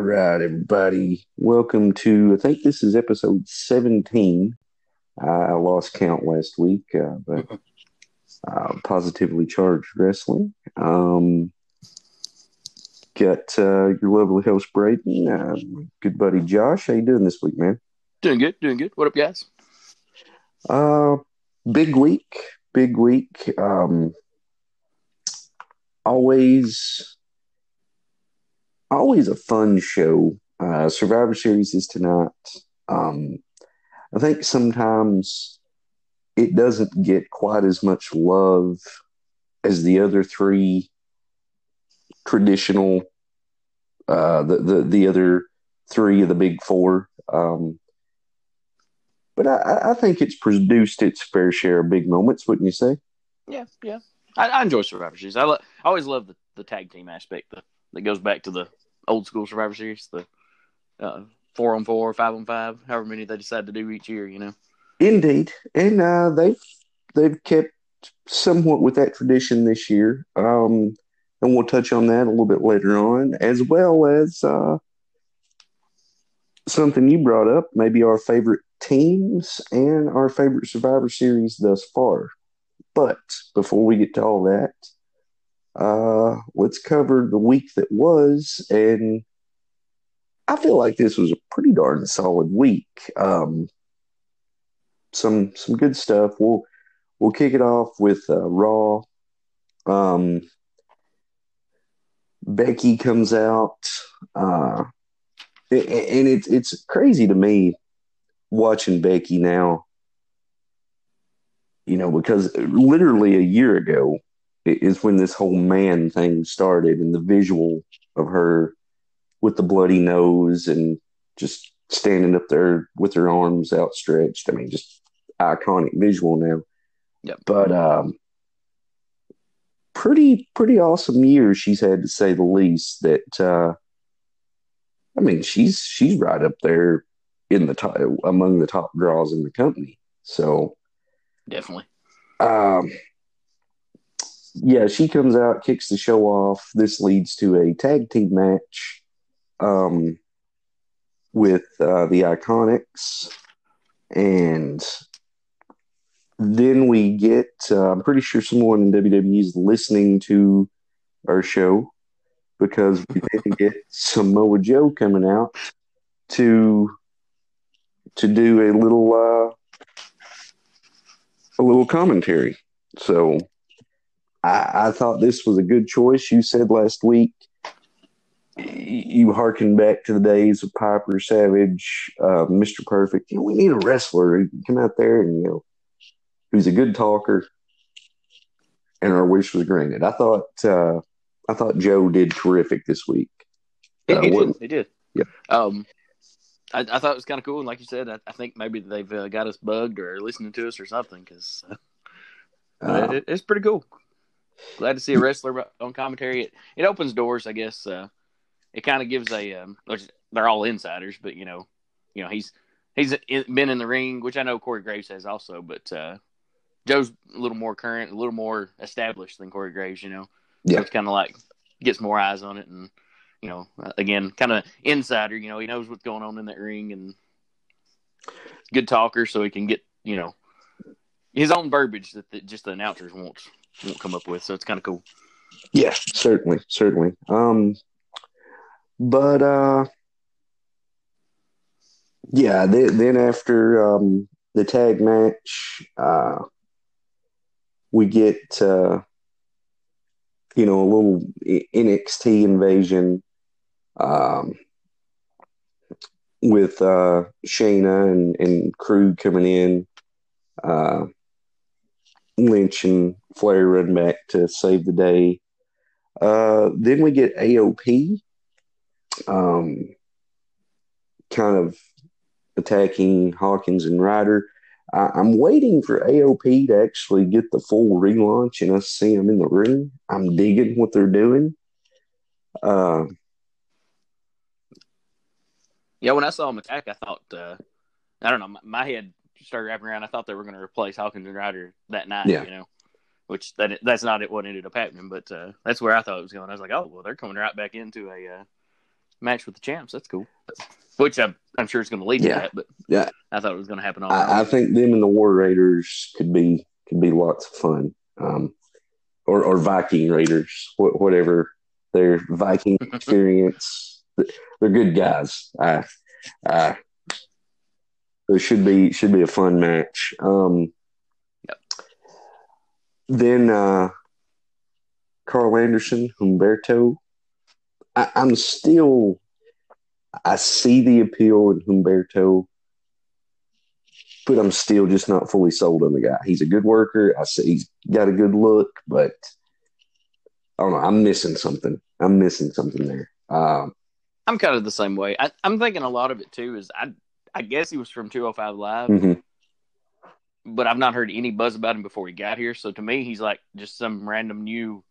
All right, everybody. Welcome to, I think this is episode 17. I lost count last week, uh, but uh, positively charged wrestling. Um, got uh, your lovely host, Braden, uh, good buddy Josh. How you doing this week, man? Doing good, doing good. What up, guys? Uh, big week, big week. Um, always always a fun show. Uh, Survivor Series is tonight. Um, I think sometimes it doesn't get quite as much love as the other three traditional, uh, the, the the other three of the big four. Um, but I, I think it's produced its fair share of big moments, wouldn't you say? Yeah, yeah. I, I enjoy Survivor Series. I, lo- I always love the, the tag team aspect that, that goes back to the old school Survivor Series, the uh, four on four, five on five, however many they decide to do each year. You know. Indeed, and uh, they've they've kept somewhat with that tradition this year, um, and we'll touch on that a little bit later on, as well as uh, something you brought up, maybe our favorite teams and our favorite Survivor Series thus far. But before we get to all that, uh, let's cover the week that was, and I feel like this was a pretty darn solid week. Um, some some good stuff. We'll we'll kick it off with uh, Raw. Um, Becky comes out, uh, and it's it's crazy to me watching Becky now. You know, because literally a year ago, is when this whole man thing started and the visual of her with the bloody nose and just standing up there with her arms outstretched. I mean, just iconic visual now. Yep. But um, pretty pretty awesome year she's had to say the least. That uh, I mean, she's she's right up there in the top among the top draws in the company. So definitely. Um, yeah, she comes out, kicks the show off. This leads to a tag team match um, with uh, the Iconics. And then we get, uh, I'm pretty sure someone in WWE is listening to our show because we then get Samoa Joe coming out to to do a little uh, a little commentary. So I, I thought this was a good choice. You said last week you harken back to the days of Piper Savage, uh, Mr. Perfect. You know, we need a wrestler who can come out there and you know who's a good talker. And our wish was granted. I thought uh, I thought Joe did terrific this week. He, uh, he did. He did. Yeah. Um, I, I, thought it was kind of cool, and like you said, I, I think maybe they've uh, got us bugged or listening to us or something because uh, uh, it, it's pretty cool glad to see a wrestler on commentary. It, it opens doors, I guess. Uh, it kind of gives a um, they're all insiders, but you know, you know he's he's been in the ring, which I know Corey Graves has also, but uh, Joe's a little more current, a little more established than Corey Graves. You know, yeah, so it's kind of like gets more eyes on it, and you know, again, kind of insider. You know, he knows what's going on in that ring, and good talker, so he can get you know his own verbiage that the, just the announcers won't won't come up with. So it's kind of cool. Yeah, certainly, certainly. Um, but uh, yeah, then, then after um, the tag match, uh, we get uh, you know a little NXT invasion um, with uh, Shayna and, and crew coming in. Lynch and Flair run back to save the day. Uh, then we get AOP, um, kind of attacking Hawkins and Ryder. I, am waiting for AOP to actually get the full relaunch and us see them in the ring. I'm digging what they're doing. Uh, yeah, when I saw them attack, I thought, uh, I don't know, my, my head started wrapping around, I thought they were going to replace Hawkins and Ryder that night. Yeah. You know, which that that's not it. What ended up happening, but uh, that's where I thought it was going. I was like, oh well, they're coming right back into a uh, match with the champs. That's cool. Which I'm, I'm sure it's going to lead Yeah. to that, but Yeah. I thought it was going to happen all I, I think them and the War Raiders could be could be lots of fun. Um, or or Viking Raiders, wh- whatever their Viking experience. They're good guys. I, I, there should be should be a fun match. Um, Yep. Then uh, Karl Anderson, Humberto. I, I'm still. I see the appeal in Humberto but I'm still just not fully sold on the guy. He's a good worker. I see he's got a good look, but I don't know. I'm missing something. I'm missing something there. Um, I'm kind of the same way. I, I'm thinking a lot of it too is I I guess he was from 205 Live, mhm. but I've not heard any buzz about him before he got here. So to me, he's like just some random new,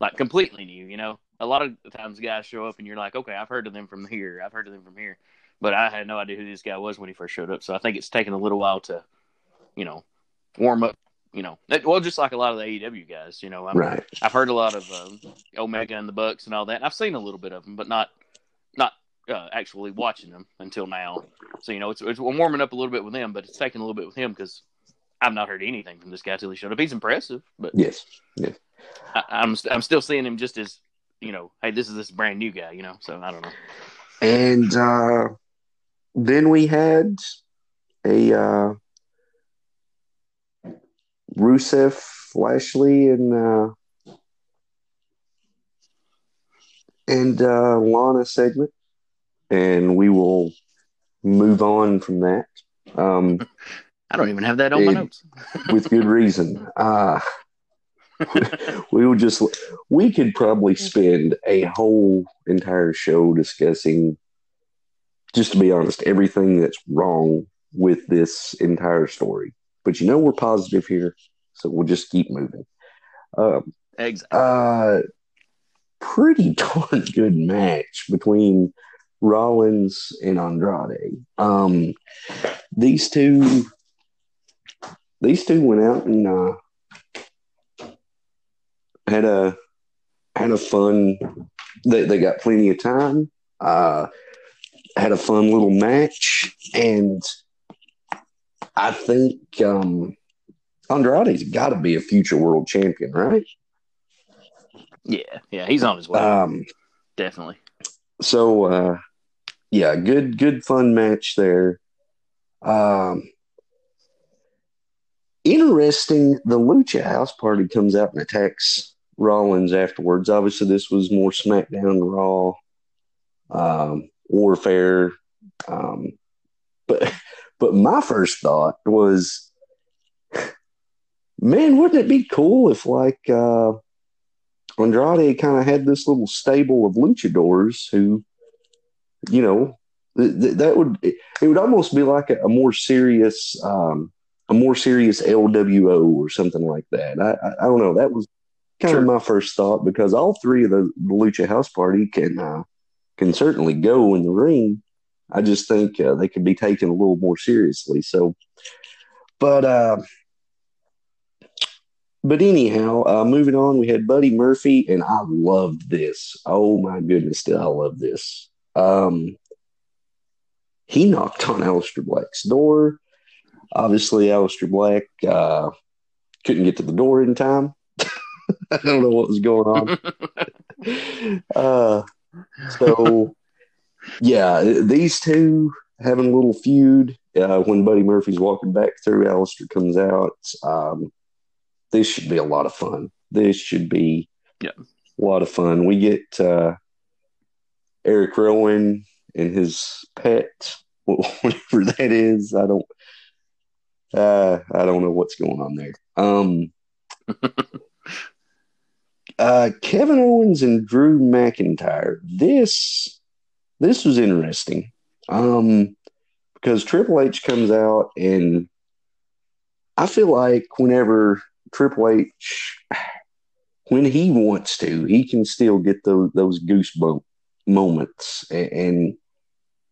like completely new. You know, a lot of times guys show up and you're like, okay, I've heard of them from here. I've heard of them from here, but I had no idea who this guy was when he first showed up. So I think it's taken a little while to, you know, warm up. You know, well, just like a lot of the AEW guys. You know, I'm, Right. I've heard a lot of um, Omega and the Bucks and all that. And I've seen a little bit of them, but not uh, actually watching them until now. So you know, it's, it's I'm warming up a little bit with them, but it's taking a little bit with him because I've not heard anything from this guy till he showed up. He's impressive, but Yes. I, I'm I'm still seeing him just as you know, hey, this is this brand new guy, you know. So I don't know. And uh, then we had a uh, Rusev, Lashley, and uh, and uh, Lana segment, and we will move on from that. Um, I don't even have that on my notes. with good reason. Uh, we would just we could probably spend a whole entire show discussing just to be honest everything that's wrong with this entire story but you know we're positive here so we'll just keep moving um, Exactly. uh, pretty darn good match between Rollins and Andrade. Um, these two, these two went out and uh, had a had a fun. They they got plenty of time. Uh, had a fun little match, and I think um, Andrade's got to be a future world champion, right? Yeah, yeah, he's on his way. Um, definitely. so uh yeah good good fun match there. Um interesting the lucha house party comes out and attacks rollins afterwards. Obviously this was more smackdown raw um warfare um but but my first thought was man wouldn't it be cool if like uh Andrade kind of had this little stable of luchadors who, you know, th- th- that would it would almost be like a, a more serious, um, a more serious LWO or something like that. I, I, I don't know. That was kind Sure. of my first thought because all three of the, the Lucha House Party can uh, can certainly go in the ring. I just think uh, they could be taken a little more seriously. So, but uh, but anyhow, uh, moving on, we had Buddy Murphy, and I loved this. Oh my goodness, did I love this? Um, he knocked on Aleister Black's door. Obviously, Aleister Black uh, couldn't get to the door in time. I don't know what was going on. uh, so, yeah, these two having a little feud. Uh, when Buddy Murphy's walking back through, Aleister comes out. Um, this should be a lot of fun. This should be Yeah. a lot of fun. We get uh, Erick Rowan and his pet, whatever that is. I don't. Uh, I don't know what's going on there. Um, uh, Kevin Owens and Drew McIntyre. This this was interesting. Um, because Triple H comes out and I feel like whenever Triple H, when he wants to, he can still get those those goosebump moments, and,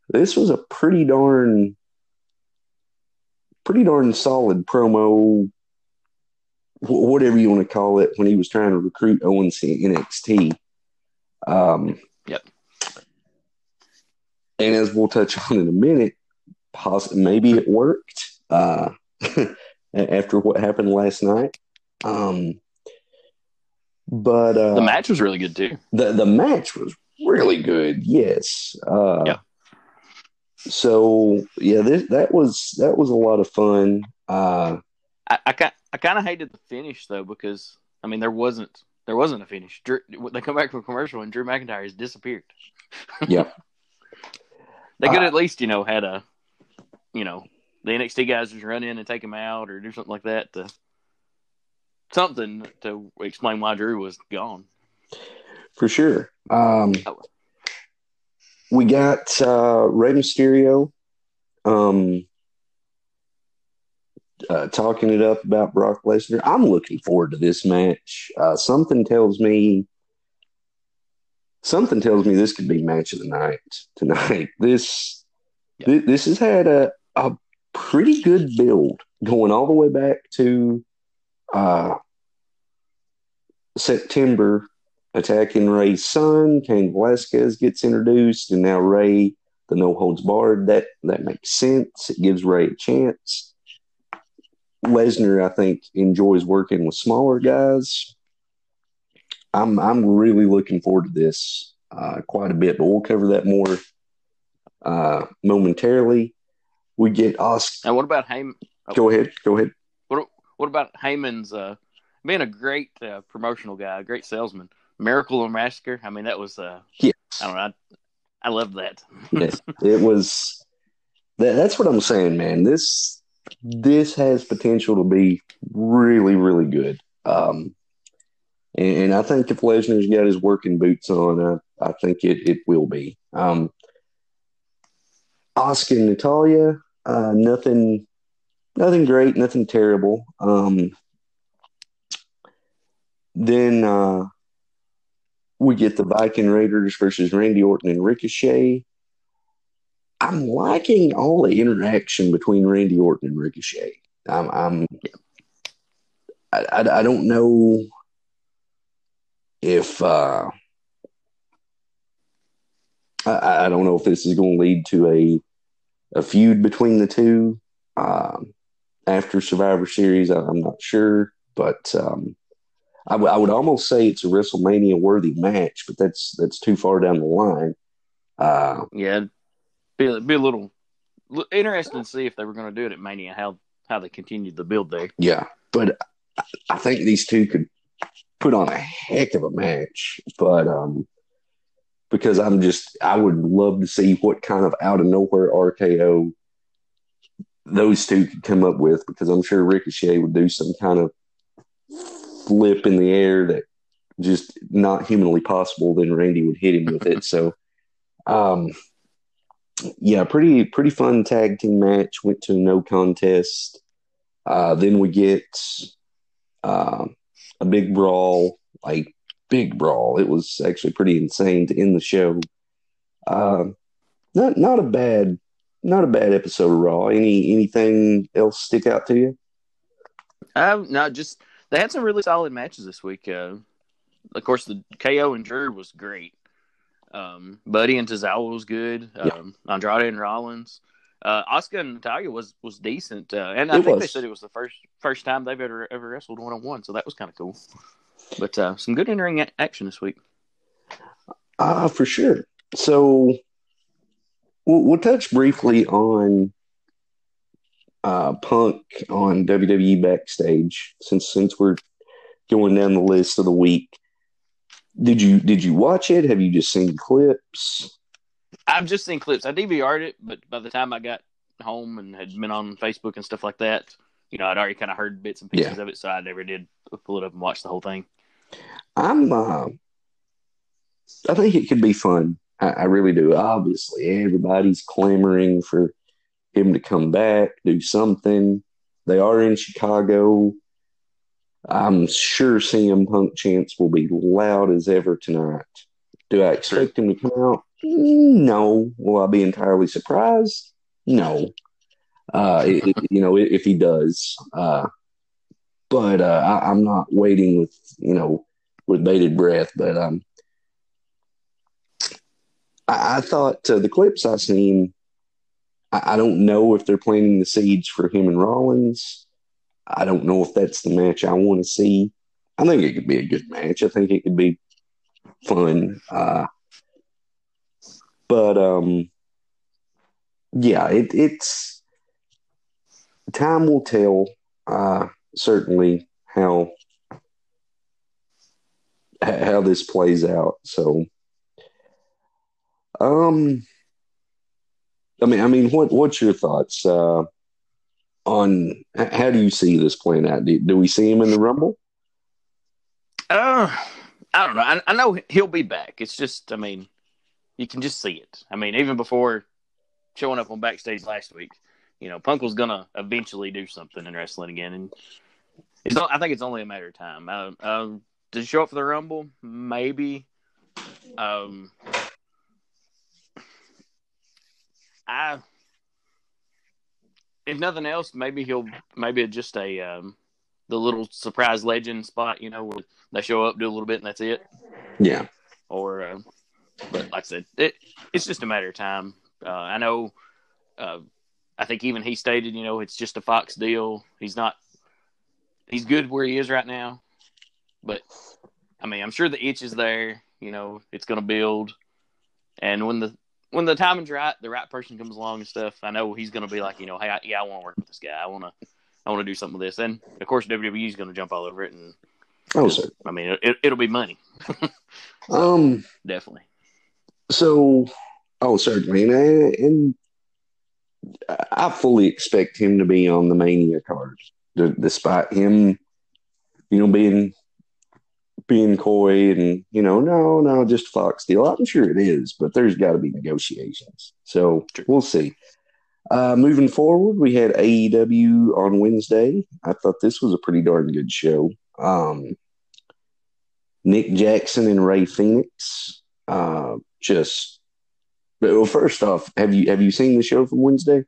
this was a pretty darn, pretty darn solid promo, whatever you want to call it, when he was trying to recruit Owens to NXT. Um, Yep. and as we'll touch on in a minute, poss- maybe it worked uh, after what happened last night. Um, but uh, the match was really good too. The the match was really good. Yes. Uh, yeah. So yeah, this, that was that was a lot of fun. Uh, I I, I kind of hated the finish though because I mean there wasn't there wasn't a finish. Drew, they come back from commercial and Drew McIntyre has disappeared. Yeah. they could uh, at least you know had a you know the NXT guys just run in and take him out or do something like that to something to explain why Drew was gone. For sure. Um, oh. We got uh, Rey Mysterio um, uh, talking it up about Brock Lesnar. I'm looking forward to this match. Uh, something tells me, something tells me this could be match of the night tonight. This, yeah. th- this has had a, a pretty good build going all the way back to uh, September attacking Rey's son. Cain Velasquez gets introduced, and now Rey, the no holds barred. That that makes sense. It gives Ray a chance. Lesnar, I think, enjoys working with smaller guys. I'm I'm really looking forward to this uh, quite a bit, but we'll cover that more uh, momentarily. We get Oscar. And what about Heyman? Oh. Go ahead. Go ahead. What What about Heyman's uh, being a great uh, promotional guy, a great salesman? Miracle or Massacre. I mean, that was uh, yes. I don't know. I, I loved that. yes, it was. That, that's what I'm saying, man. This this has potential to be really, really good. Um, and, and I think if Lesnar's got his working boots on, I, I think it it will be. Um, Oscar and Natalya, uh, nothing, nothing great, nothing terrible. Um, then uh, we get the Viking Raiders versus Randy Orton and Ricochet. I'm liking all the interaction between Randy Orton and Ricochet. I'm, I'm I, I, I, don't know if uh, I, I don't know if this is going to lead to a a feud between the two um, after Survivor Series. I, am not sure, but um, I, w- I would almost say it's a WrestleMania worthy match, but that's that's too far down the line. Uh, yeah, be be a little interesting to see if they were going to do it at Mania how how they continued the build there. Yeah, but I think these two could put on a heck of a match, but um, because I'm just I would love to see what kind of out of nowhere RKO those two could come up with because I'm sure Ricochet would do some kind of flip in the air that just not humanly possible, then Randy would hit him with it. So, um, yeah, pretty pretty fun tag team match. Went to no contest. Uh, then we get uh, a big brawl, like big brawl. It was actually pretty insane to end the show. Uh, not not a bad not a bad episode of Raw. Any anything else stick out to you? Um, no, just they had some really solid matches this week. Uh, of course, the KO and Drew was great. Um, Buddy and Tozawa was good. Um, yeah. Andrade and Rollins. Uh, Oscar and Natalya was was decent, uh, and I it think was. they said it was the first first time they've ever ever wrestled one on one, so that was kind of cool. But uh, some good entering action this week. Ah, for sure. So we'll, we'll touch briefly on uh, Punk on WWE Backstage since since we're going down the list of the week. Did you did you watch it? Have you just seen clips? I've just seen clips. I DVR'd it, but by the time I got home and had been on Facebook and stuff like that, you know, I'd already kind of heard bits and pieces yeah. of it, so I never did pull it up and watch the whole thing. I'm, uh, I think it could be fun. I, I really do. Obviously, everybody's clamoring for him to come back, do something. They are in Chicago. I'm sure CM Punk chants will be loud as ever tonight. Do I expect him to come out? No. Will I be entirely surprised? No. Uh, if, you know, if he does. Uh, but uh, I, am not waiting with, you know, with bated breath. But um, I, I thought uh, the clips I seen. I, I don't know if they're planting the seeds for him and Rollins. I don't know if that's the match I want to see. I think it could be a good match. I think it could be fun. Uh, but um, yeah, it, it's time will tell. Uh, certainly how how this plays out. So, um, I mean, I mean, what what's your thoughts uh, on how do you see this playing out? Do, do we see him in the Rumble? Uh, I don't know. I, I know he'll be back. It's just, I mean, you can just see it. I mean, even before showing up on backstage last week, you know, Punk was gonna eventually do something in wrestling again, and it's. I think it's only a matter of time. Uh, does he show up for the Rumble? Maybe. Um, I, if nothing else, maybe he'll maybe just a um, the little surprise legend spot. You know, where they show up, do a little bit, and that's it. Yeah. Or, uh, but like I said, it it's just a matter of time. Uh, I know. Uh, I think even he stated, you know, it's just a Fox deal. He's not. He's good where he is right now. But I mean, I'm sure the itch is there. You know, it's going to build, and when the when the timing's right, the right person comes along and stuff. I know he's going to be like, you know, hey, I, yeah, I want to work with this guy. I want to, I want to do something with this. And of course, WWE is going to jump all over it. And oh, sir. I mean, it, it'll be money. so, um, definitely. So, oh, certainly, and, and I fully expect him to be on the Mania card, despite him, you know, being being coy and you know, no, no, just Fox deal. I'm sure it is, but there's got to be negotiations. So we'll see. Uh, moving forward, we had AEW on Wednesday. I thought this was a pretty darn good show. Um, Nick Jackson and Rey Fenix uh, just well. First off, have you have you seen the show from Wednesday?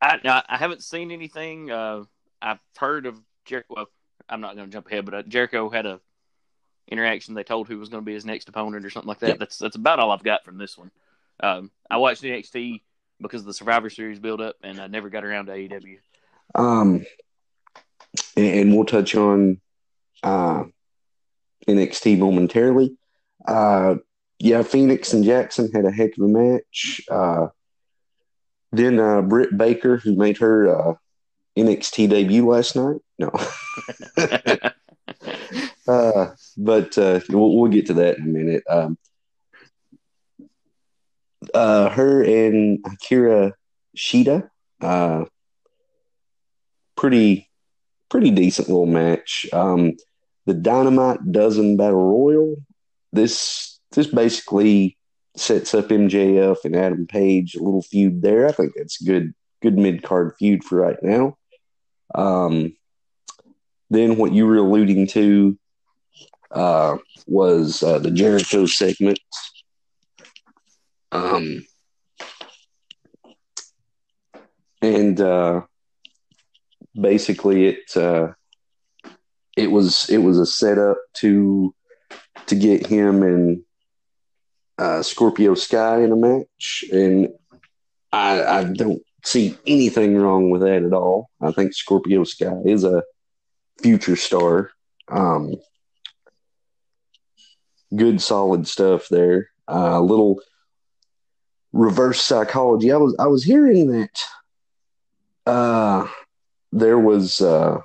I I haven't seen anything. Uh, I've heard of Jericho. Well, I'm not going to jump ahead, but uh, Jericho had a interaction. They told who was going to be his next opponent or something like that. Yeah. That's that's about all I've got from this one. Um, I watched NXT because of the Survivor Series build up, and I never got around to AEW. Um, and, and we'll touch on uh, NXT momentarily. Uh, yeah, Fenix and Jackson had a heck of a match. Uh, then uh, Britt Baker, who made her uh, NXT debut last night. No. Uh, but uh, we'll, we'll, get to that in a minute. Um, uh, her and Hikaru Shida, uh, pretty pretty decent little match. Um, the Dynamite Dozen Battle Royal. This this basically sets up MJF and Adam Page a little feud there. I think that's good good mid card feud for right now. Um, then what you were alluding to uh, was uh, the Jericho segment. Um, and uh, basically, it uh, it was it was a setup to to get him and uh, Scorpio Sky in a match, and I, I don't see anything wrong with that at all. I think Scorpio Sky is a future star. Um, good solid stuff there. Uh, a uh, little reverse psychology. I was I was hearing that uh, there was uh,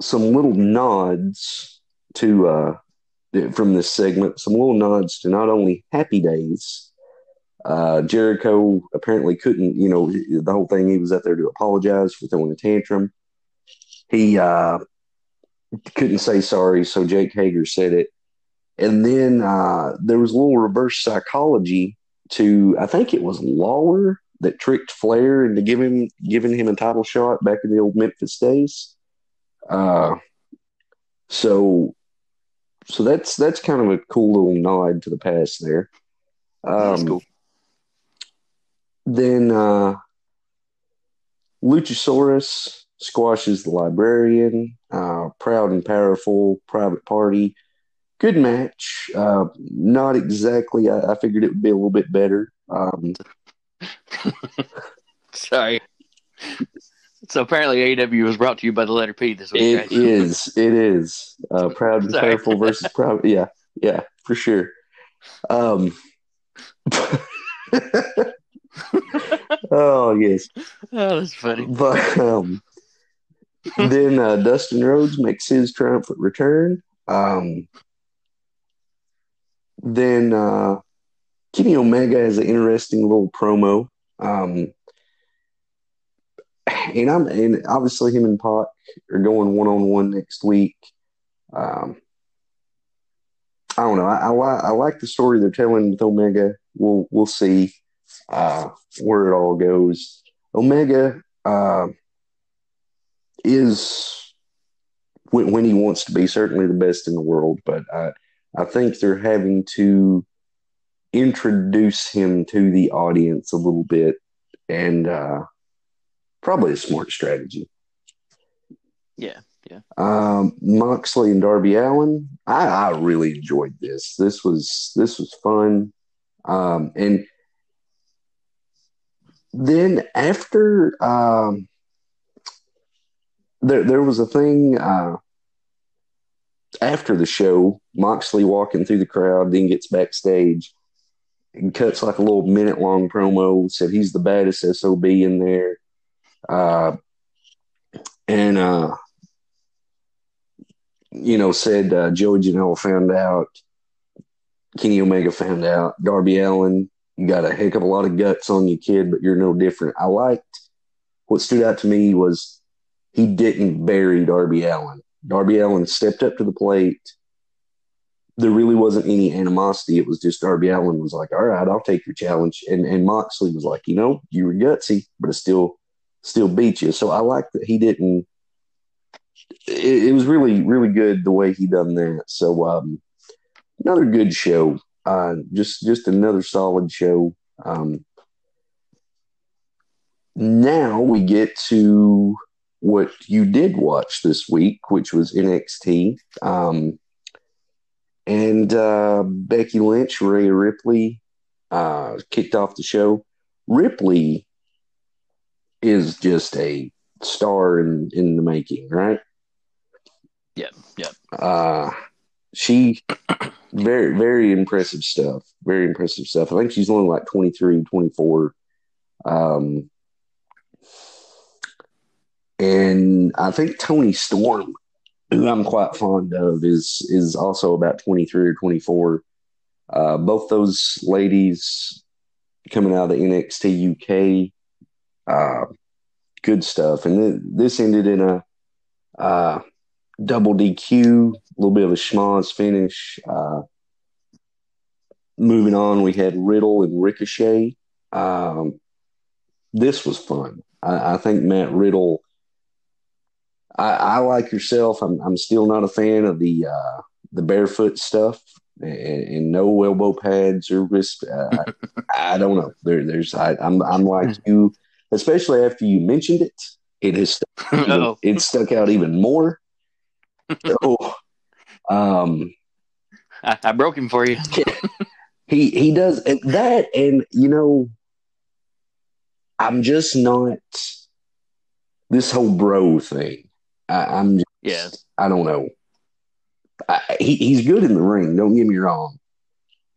some little nods to uh, from this segment, some little nods to not only Happy Days. Uh, Jericho apparently couldn't, you know, the whole thing. He was out there to apologize for throwing a tantrum. He uh, couldn't say sorry, so Jake Hager said it. And then uh, there was a little reverse psychology to I think it was Lawler that tricked Flair into giving giving him a title shot back in the old Memphis days. Uh, so so that's that's kind of a cool little nod to the past there. Um, that's cool. Then uh, Luchasaurus squashes the librarian. Uh, proud and powerful private party good match. Uh, not exactly. I, I, figured it would be a little bit better. Um, Sorry. So apparently, AW was brought to you by the letter P this week. It right? is. It is. Uh, proud and powerful versus proud. Yeah, yeah, for sure. Um. oh yes. Oh, that's funny. But um, then uh, Dustin Rhodes makes his triumphant return. Um, then uh, Kenny Omega has an interesting little promo. Um, and I'm and obviously him and Pac are going one on one next week. Um, I don't know. I, I, I like the story they're telling with Omega. We'll we'll see uh, where it all goes. Omega uh, is when, when, he wants to be certainly the best in the world, but I I think they're having to introduce him to the audience a little bit, and uh, probably a smart strategy. Yeah, yeah. Um, Moxley and Darby Allin, I, I really enjoyed this. This was this was fun, um, and then after um, there there was a thing uh, after the show. Moxley walking through the crowd, then gets backstage and cuts like a little minute long promo. Said he's the baddest sob in there uh, and uh, you know said uh, Joey Janela found out, Kenny Omega found out, Darby Allin, you got a heck of a lot of guts on you, kid, but you're no different. I liked what stood out to me was he didn't bury Darby Allin. Darby Allin stepped up to the plate. There really wasn't any animosity. It was just Darby Allin was like, "All right, I'll take your challenge," and and Moxley was like, "You know, you were gutsy, but it's still still beat you. So I like that he didn't. It, it, was really really good the way he done that. So um, another good show. Uh, just just another solid show. Um, now we get to what you did watch this week, which was NXT. Um, and uh, Becky Lynch, Rhea Ripley uh, kicked off the show. Ripley is just a star in in the making, right? Yeah, yeah. Uh, she very very impressive stuff. Very impressive stuff. I think she's only like 23, 24. Um, and I think Toni Storm, who I'm quite fond of, is is also about 23 or 24. Uh, both those ladies coming out of the NXT UK uh, good stuff. And th- this ended in a uh, double DQ, a little bit of a schmoz finish. Uh, moving on, we had Riddle and Ricochet. Um, this was fun. I, I, think Matt Riddle. I, I like yourself. I'm, I'm, still not a fan of the uh, the barefoot stuff and, and, no elbow pads or wrist. Uh, I, I, don't know. There, there's I, am I'm, I'm like you especially after you mentioned it. It has stuck, even, it stuck out even more. so, um, I, I, broke him for you. he he does that, and you know, I'm just not this whole bro thing. I, am just, yeah. I don't know. I, he, he's good in the ring. Don't get me wrong,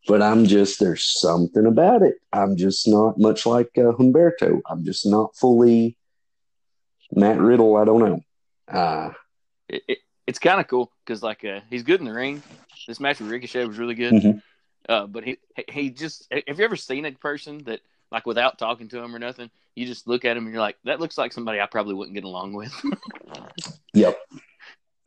but I'm just there's something about it. I'm just not much like uh, Humberto. I'm just not fully Matt Riddle. I don't know. Uh, it, it, it's kind of cool because like uh, he's good in the ring. This match with Ricochet was really good. Mm-hmm. Uh, but he he just have you ever seen a person that like without talking to him or nothing, you just look at him and you're like, that looks like somebody I probably wouldn't get along with. yep.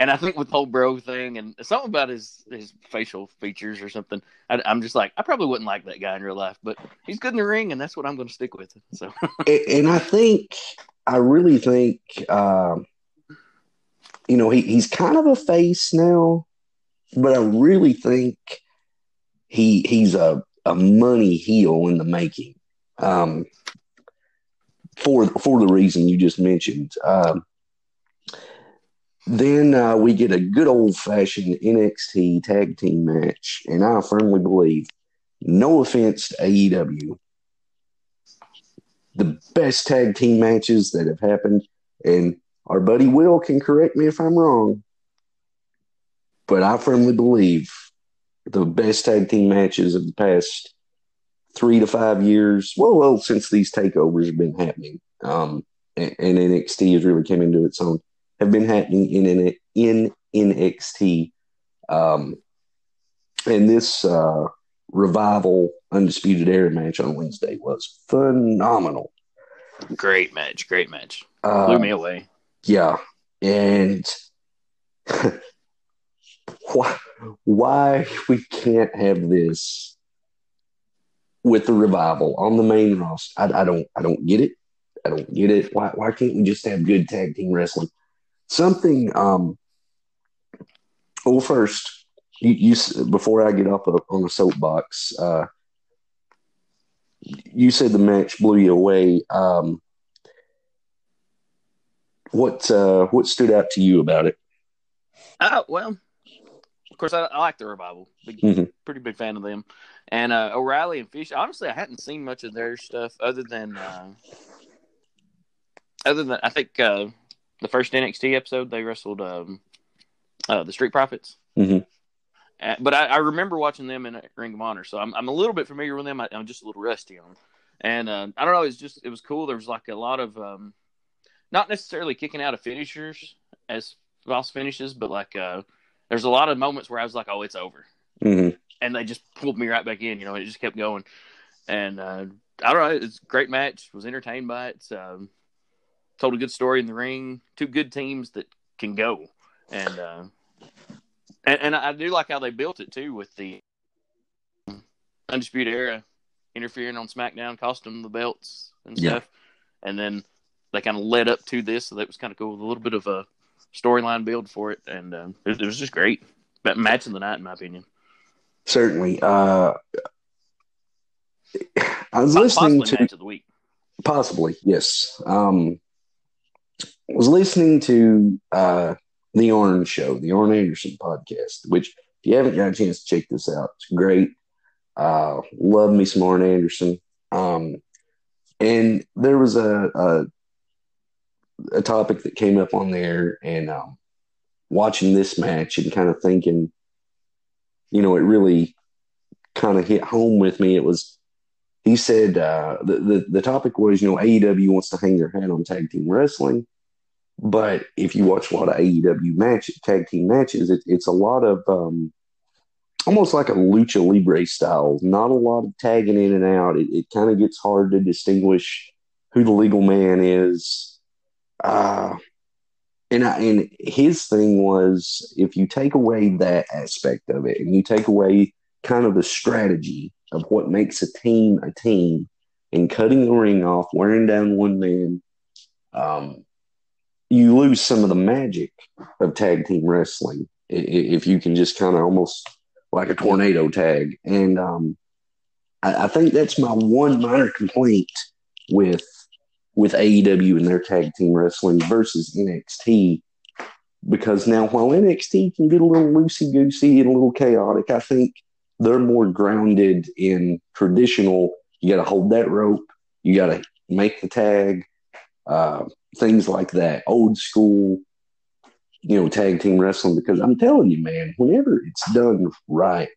And I think with the whole bro thing and something about his his facial features or something, I, am just like I probably wouldn't like that guy in real life, but he's good in the ring, and that's what I'm going to stick with. So, and I think I really think um, you know he, he's kind of a face now, but I really think he he's a a money heel in the making. Um, for for the reason you just mentioned. Um, Then uh, we get a good old fashioned NXT tag team match, and I firmly believe, no offense to AEW, the best tag team matches that have happened, and our buddy Will can correct me if I'm wrong, but I firmly believe the best tag team matches of the past three to five years. Well, well, since these takeovers have been happening, um, and, and NXT has really come into its own, have been happening in in, in NXT. Um, and this uh, revival undisputed era match on Wednesday was phenomenal. Great match, great match. Uh, Blew me away. Yeah, and why why we can't have this with the revival on the main roster? I, I don't I don't get it. I don't get it. Why why can't we just have good tag team wrestling? Something. Um. Well, first, you, you before I get up on the soapbox, uh, you said the match blew you away. Um, what uh, what stood out to you about it? Uh, well, course, I, I like the revival. Big, mm-hmm. Pretty big fan of them. And uh, O'Reilly and Fish. Honestly, I hadn't seen much of their stuff other than uh, other than I think uh, the first NXT episode they wrestled um, uh, the Street Profits. Mm-hmm. Uh, but I, I, remember watching them in Ring of Honor, so I'm, I'm a little bit familiar with them. I, am just a little rusty on them. And uh, I don't know, it's just it was cool. There was like a lot of um, not necessarily kicking out of finishers as false finishes, but like uh, there's a lot of moments where I was like, oh, it's over, mm-hmm. and they just pulled me right back in. You know, it just kept going, and uh, I don't know, it's a great match. Was entertained by it. Um, told a good story in the ring. Two good teams that can go, and uh, and, and I do like how they built it too with the undisputed era interfering on SmackDown, cost them the belts and stuff, yeah. and then they kind of led up to this, so that was kind of cool. With a little bit of a storyline build for it, and um, it, it, was just great. But match of the night, in my opinion. Certainly, uh, I was listening to match of the week. Possibly, yes. Um, I was listening to uh, the Arn Show, the Arn Anderson podcast. Which, if you haven't got a chance to check this out, it's great. Uh, love me some Anderson. Um, and there was a, a a topic that came up on there and um, watching this match and kind of thinking, you know, it really kind of hit home with me. It was, he said, uh, the, the, the topic was, you know, AEW wants to hang their hat on tag team wrestling. But if you watch a lot of AEW match tag team matches, it, it's a lot of um, almost like a lucha libre style. Not a lot of tagging in and out. It, it kind of gets hard to distinguish who the legal man is uh, and I, and his thing was if you take away that aspect of it and you take away kind of the strategy of what makes a team a team and cutting the ring off, wearing down one man, um, you lose some of the magic of tag team wrestling if you can just kind of almost like a tornado tag. And um, I, I think that's my one minor complaint with with AEW and their tag team wrestling versus NXT. Because now, while NXT can get a little loosey goosey and a little chaotic, I think they're more grounded in traditional. You got to hold that rope, you got to make the tag, uh, things like that. Old school, you know, tag team wrestling. Because I'm telling you, man, whenever it's done right,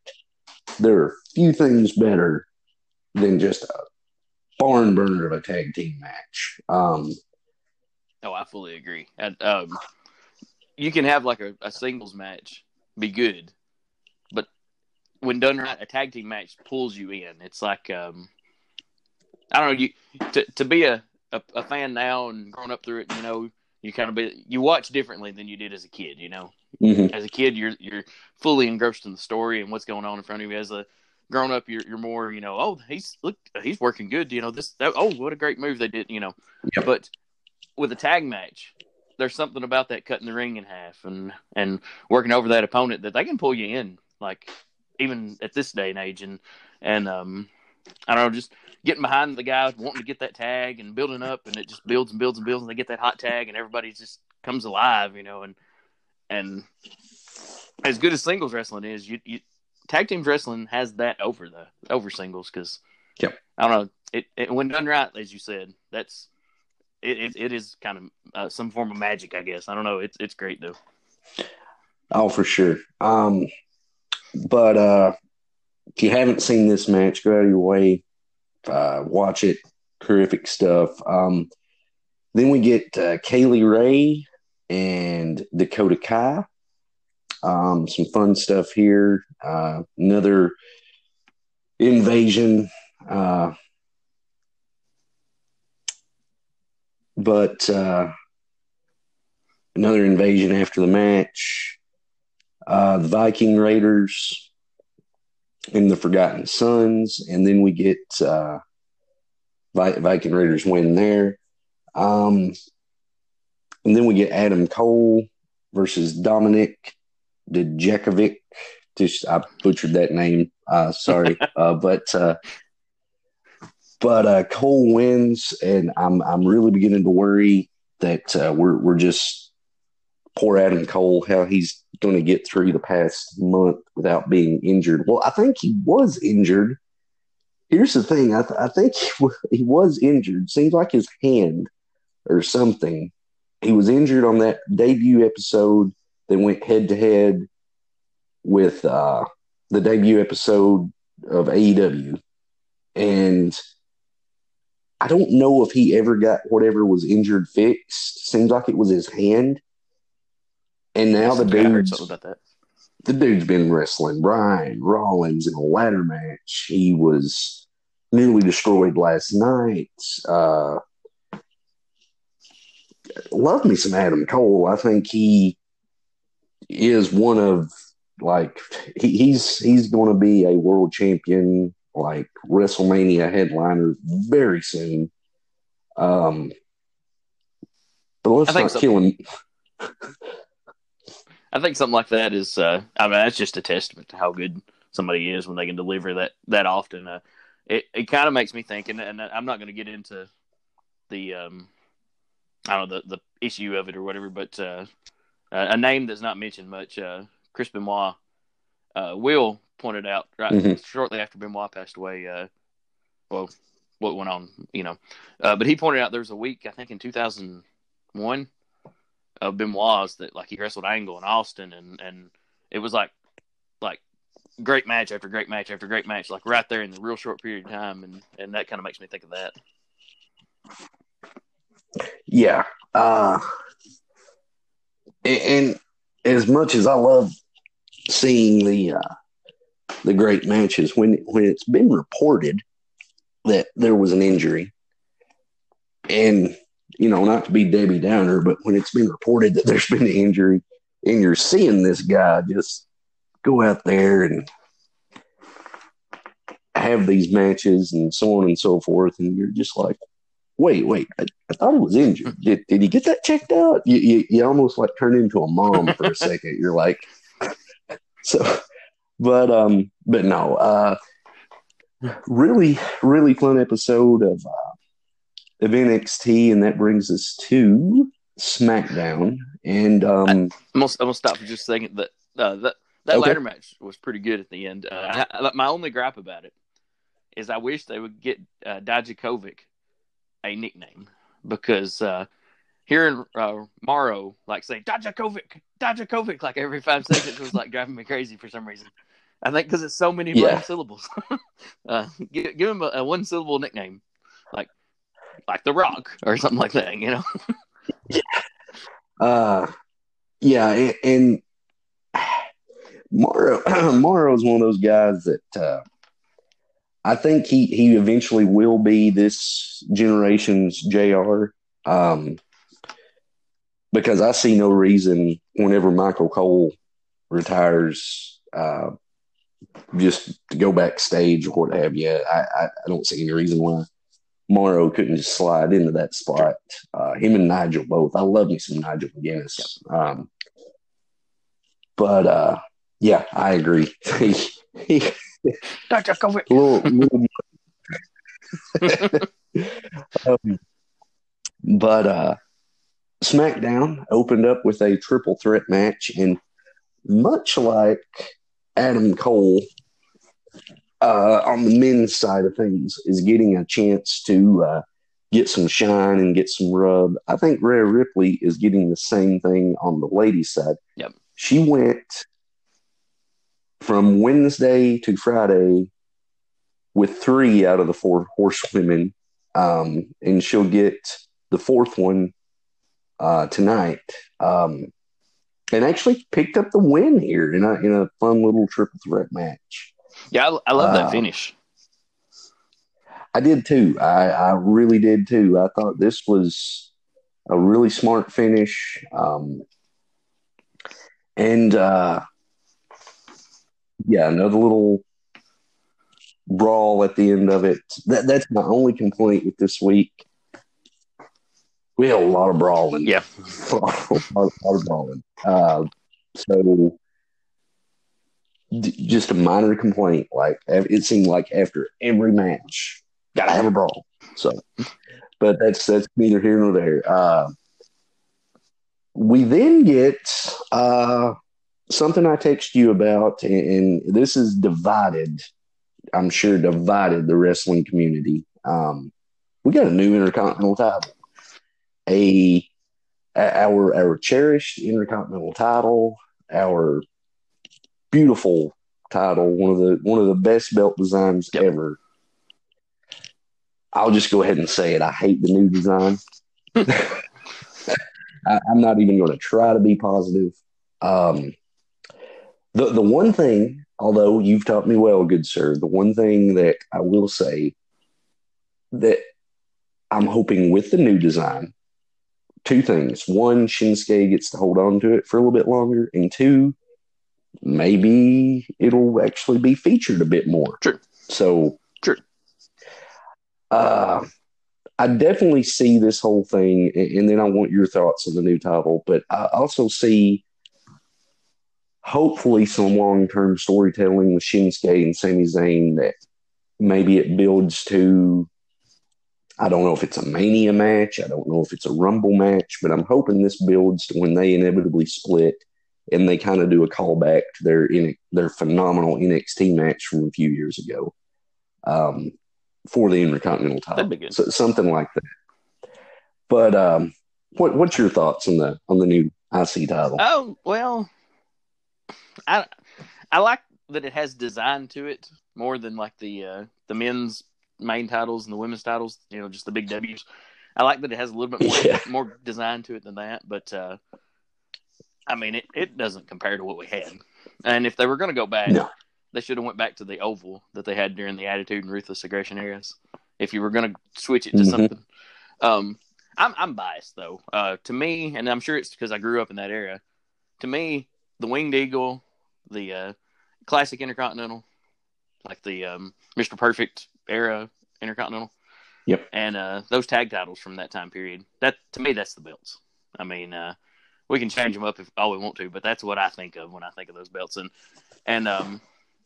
there are few things better than just a barn burner of a tag team match. Um, oh, I fully agree. And, um, you can have like a, a singles match be good, but when done right, a tag team match pulls you in. It's like um, I don't know you to to be a, a, a fan now and growing up through it. You know, you kind of be you watch differently than you did as a kid. You know, mm-hmm. as a kid, you're you're fully engrossed in the story and what's going on in front of you. As a grown up, you're you're more, you know, oh, he's look, he's working good. You know, this, that, oh, what a great move they did. You know, yep. but with a tag match, there's something about that cutting the ring in half and and working over that opponent that they can pull you in, like even at this day and age, and and um, I don't know, just getting behind the guys wanting to get that tag and building up, and it just builds and builds and builds, and they get that hot tag, and everybody just comes alive, you know, and and as good as singles wrestling is, you, you tag team wrestling has that over the over singles because Yep. I don't know it, it when done right, as you said, that's it. It, it is kind of uh, some form of magic, I guess. I don't know. It's it's great though. Oh, for sure. Um, but uh, if you haven't seen this match, go out of your way, uh, watch it. Terrific stuff. Um, then we get uh, Kylie Rae and Dakota Kai. Um, some fun stuff here. Uh, another invasion. Uh, but uh, another invasion after the match. Uh, the Viking Raiders and the Forgotten Sons, and then we get uh, Vi- Viking Raiders win there. Um, and then we get Adam Cole versus Dominik Dijakovic. Just I butchered that name. Uh, sorry, uh, but uh, but uh, Cole wins, and I'm I'm really beginning to worry that uh, we're we're just poor Adam Cole how he's going to get through the past month without being injured. Well, I think he was injured. Here's the thing: I, th- I think he, w- he was injured. Seems like his hand or something. He was injured on that debut episode. They went head to head with uh, the debut episode of AEW, and I don't know if he ever got whatever was injured fixed. Seems like it was his hand. And now the I dude's about that. the dude's been wrestling Brian Rollins in a ladder match. He was nearly destroyed last night. Uh, love me some Adam Cole. I think he is one of like he, he's he's going to be a world champion, like WrestleMania headliner very soon. Um, but let's I think not so. kill him. I think something like that is. Uh, I mean, that's just a testament to how good somebody is when they can deliver that that often. Uh, it it kind of makes me think, and, and I'm not going to get into the um, I don't know the the issue of it or whatever, but uh, a name that's not mentioned much. Uh, Chris Benoit. Uh, Will pointed out right Mhm. shortly after Benoit passed away. Uh, well, what went on, you know, uh, but he pointed out there was a week I think in 2001 of Benoit's that like he wrestled Angle in Austin, and and it was like like great match after great match after great match, like right there in the real short period of time, and and that kind of makes me think of that. Yeah. Uh, and, and as much as I love seeing the uh, the great matches, when when it's been reported that there was an injury, and you know, not to be Debbie Downer, but when it's been reported that there's been an injury, and you're seeing this guy just go out there and have these matches and so on and so forth, and you're just like, wait, wait, I, I thought he was injured. Did, did he get that checked out? You, you, you almost like turn into a mom for a second. You're like, so, but, um, but no, uh, really, really fun episode of, uh, of NXT. And that brings us to SmackDown. And, um, I'm gonna, I'm gonna stop for just a second. That uh, that that Okay. ladder match was pretty good at the end. Uh, I, I- my only gripe about it is I wish they would get uh, Dijakovic a nickname because uh, hearing uh, Mauro like say Dijakovic, Dijakovic like every five seconds was like driving me crazy for some reason. I think because it's so many Yeah. syllables. uh, give, give him a, a one syllable nickname, like like The Rock or something like that. You know. Uh, yeah, and, and Mauro Mauro is one of those guys that uh, I think he he eventually will be this generation's JR Um, because I see no reason whenever Michael Cole retires, uh, just to go backstage or what have you. I, I, I don't see any reason why Mauro couldn't just slide into that spot. Uh, him and Nigel both. I love me some Nigel McGuinness. Um, but uh, yeah, I agree. he, he, Dijakovic. little, little um, but uh, SmackDown opened up with a triple threat match, and much like Adam Cole uh, on the men's side of things, is getting a chance to uh, get some shine and get some rub. I think Rhea Ripley is getting the same thing on the ladies' side. Yep. She went from Wednesday to Friday with three out of the four horsewomen, um, and she'll get the fourth one uh, tonight. Um, and actually picked up the win here in a in a fun little triple threat match. Yeah, I, I love that Uh, finish. I did too. I, I really did too. I thought this was a really smart finish. Um, and uh, yeah, another little brawl at the end of it. That that's my only complaint with this week. We had a lot of brawling. Yeah. a lot, a lot of brawling. Uh, so d- just a minor complaint. Like it seemed like after every match, gotta have a brawl. So, but that's that's neither here nor there. Uh, we then get uh, something I text you about, and, this is divided. I'm sure divided the wrestling community. Um, we got a new intercontinental title, a our our cherished intercontinental title, our beautiful title, one of the one of the best belt designs Yep. ever. I'll just go ahead and say it. I hate the new design. I, I'm not even going to try to be positive. Um, the the one thing, although you've taught me well, good sir, the one thing that I will say that I'm hoping with the new design, two things. One, Shinsuke gets to hold on to it for a little bit longer, and two, maybe it'll actually be featured a bit more. True. So, True. Uh, I definitely see this whole thing, and and then I want your thoughts on the new title. But I also see, hopefully, some long term storytelling with Shinsuke and Sami Zayn that maybe it builds to. I don't know if it's a Mania match. I don't know if it's a Rumble match, but I'm hoping this builds to when they inevitably split and they kind of do a callback to their their phenomenal NXT match from a few years ago um, for the Intercontinental title. That'd be good. So, something like that. But um, what what's your thoughts on the on the new IC title? Oh well, I I like that it has design to it more than like the uh, the men's main titles and the women's titles. You know, just the big W's. I like that it has a little bit more Yeah. more design to it than that. But uh, I mean, it, it doesn't compare to what we had. And if they were going to go back, No. they should have went back to the oval that they had during the Attitude and Ruthless Aggression eras. If you were going to switch it to Mhm. something, um, I'm I'm biased though. Uh, to me, and I'm sure it's because I grew up in that era. To me, the Winged Eagle, the uh, classic Intercontinental, like the um, Mr. Perfect era Intercontinental, Yep. and uh, those tag titles from that time period. That to me, that's the belts. I mean, uh, we can change them up if all we want to, but that's what I think of when I think of those belts. And and um,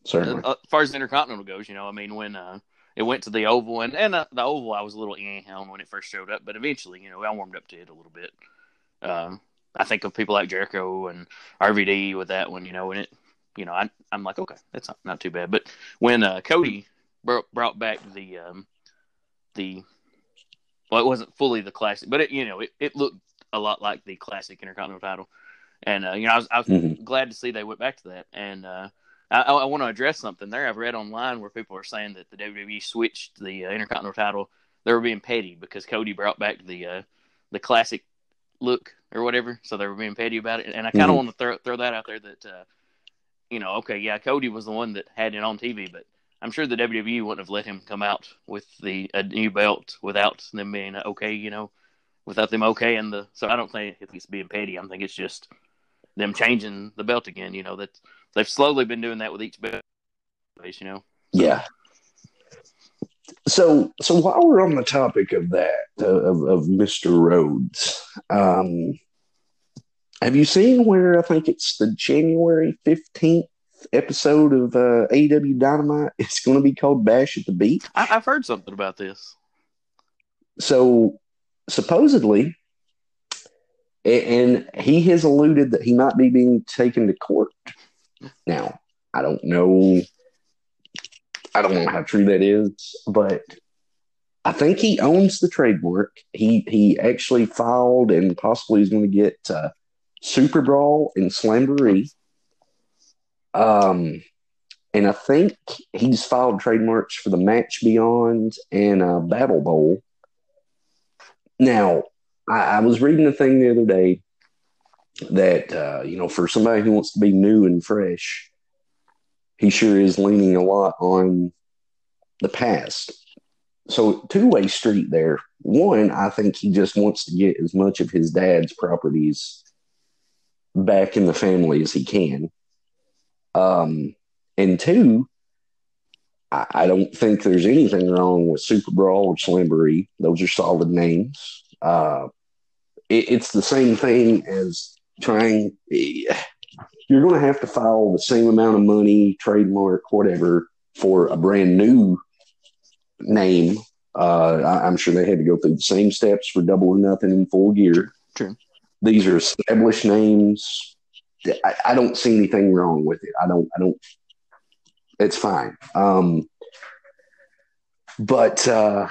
Certainly. uh, as far as the Intercontinental goes, you know, I mean, when uh, it went to the Oval, and and uh, the Oval, I was a little eh on when it first showed up, but eventually, you know, I warmed up to it a little bit. Um, I think of people like Jericho and RVD with that one, you know, and it, you know, I, I'm like, okay, that's not, not too bad. But when uh, Cody br- brought back the um, the well, it wasn't fully the classic, but it, you know, it, it looked a lot like the classic Intercontinental title, and uh, you know, I was I was Mhm. glad to see they went back to that, and uh, I, I want to address something there. I've read online where people are saying that the WWE switched the uh, Intercontinental title. They were being petty because Cody brought back the uh, the classic look or whatever, so they were being petty about it. And I kind of Mhm. want to throw throw that out there that uh, you know, okay, yeah, Cody was the one that had it on TV, but I'm sure the WWE wouldn't have let him come out with the a new belt without them being okay, you know, without them okay and the. So I don't think it's being petty. I think it's just them changing the belt again. You know that they've slowly been doing that with each belt, you know. Yeah. So, so while we're on the topic of that, of, of Mr. Rhodes, um, have you seen where I think it's the January 15th episode of uh, AEW Dynamite? It's going to be called Bash at the Beach. I, I've heard something about this. So, supposedly, and he has alluded that he might be being taken to court. Now, I don't know. I don't know how true that is, but I think he owns the trademark. He he actually filed and possibly is going to get uh, Super Brawl and Slamboree. Um, and I think he's filed trademarks for the Match Beyond and uh, Battle Bowl. Now, I, I, was reading a thing the other day that uh, you know, for somebody who wants to be new and fresh, he sure is leaning a lot on the past. So two way street there. One, I think he just wants to get as much of his dad's properties back in the family as he can. Um, and two, I, I, don't think there's anything wrong with Super Brawl or Slamboree. Those are solid names. Uh, it, it's the same thing as trying. You're going to have to file the same amount of money, trademark, whatever, for a brand new name. Uh, I, am sure they had to go through the same steps for double or nothing in full gear. True. These are established names. I, I, don't see anything wrong with it. I don't. I don't. It's fine. Um, but uh,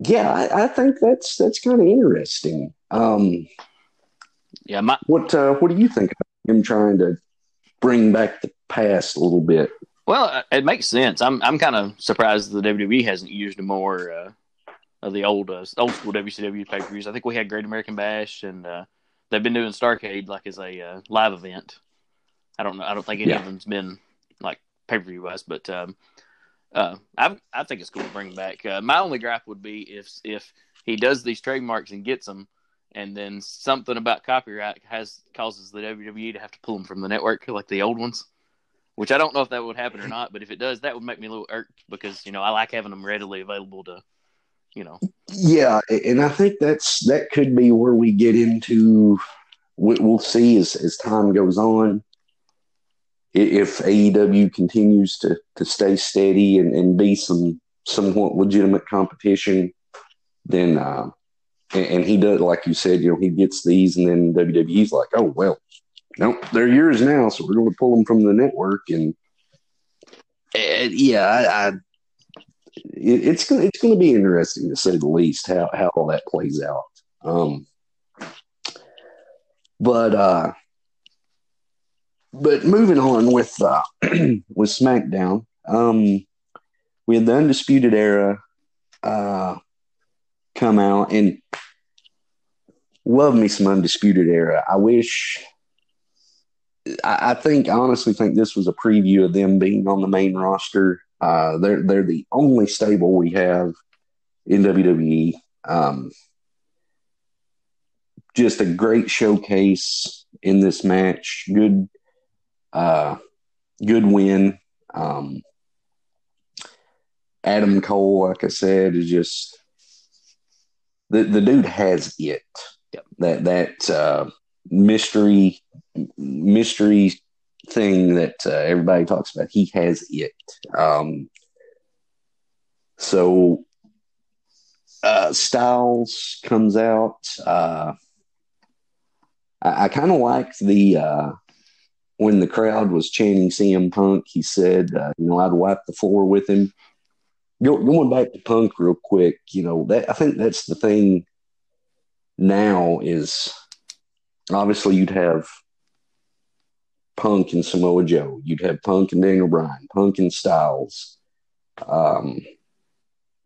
yeah, I, I, think that's that's kind of interesting. Um, yeah. My- what uh, What do you think about him trying to bring back the past a little bit? Well, uh, it makes sense. I'm I'm kind of surprised the WWE hasn't used more uh, of the old uh, old school WCW pay per views. I think we had Great American Bash, and uh, they've been doing Starcade like as a uh, live event. I don't know. I don't think any yeah. of them's been like pay per view wise, but um, uh, I I think it's cool to bring back. Uh, my only gripe would be if if he does these trademarks and gets them, and then something about copyright has causes the WWE to have to pull them from the network like the old ones. Which I don't know if that would happen or not, but if it does, that would make me a little irked because you know I like having them readily available to you know. Yeah, and I think that's that could be where we get into. We'll see as as time goes on. If AEW continues to to stay steady and, and be some somewhat legitimate competition, then uh, and, and he does like you said, you know, he gets these, and then WWE's like, oh well, nope, they're yours now, so we're going to pull them from the network, and, and yeah, I, I it, it's gonna it's gonna be interesting to say the least how how all that plays out. Um, but uh, but moving on with uh, with SmackDown, um, we had the Undisputed Era uh, come out and love me some Undisputed Era. I wish. I, think I honestly think this was a preview of them being on the main roster uh, they're they're the only stable we have in WWE. Um, just a great showcase in this match. Good, uh, good win. Um, Adam Cole, like I said, is just the the dude has it. Yep. That that uh, mystery mystery thing that uh, everybody talks about. He has it. Um, so uh, Styles comes out. Uh, I, I kind of liked the uh, when the crowd was chanting CM Punk. He said, uh, "You know, I'd wipe the floor with him." Go, going back to Punk real quick, you know that I think that's the thing. Now is obviously you'd have Punk and Samoa Joe. You'd have Punk and Daniel Bryan, Punk and Styles. Um,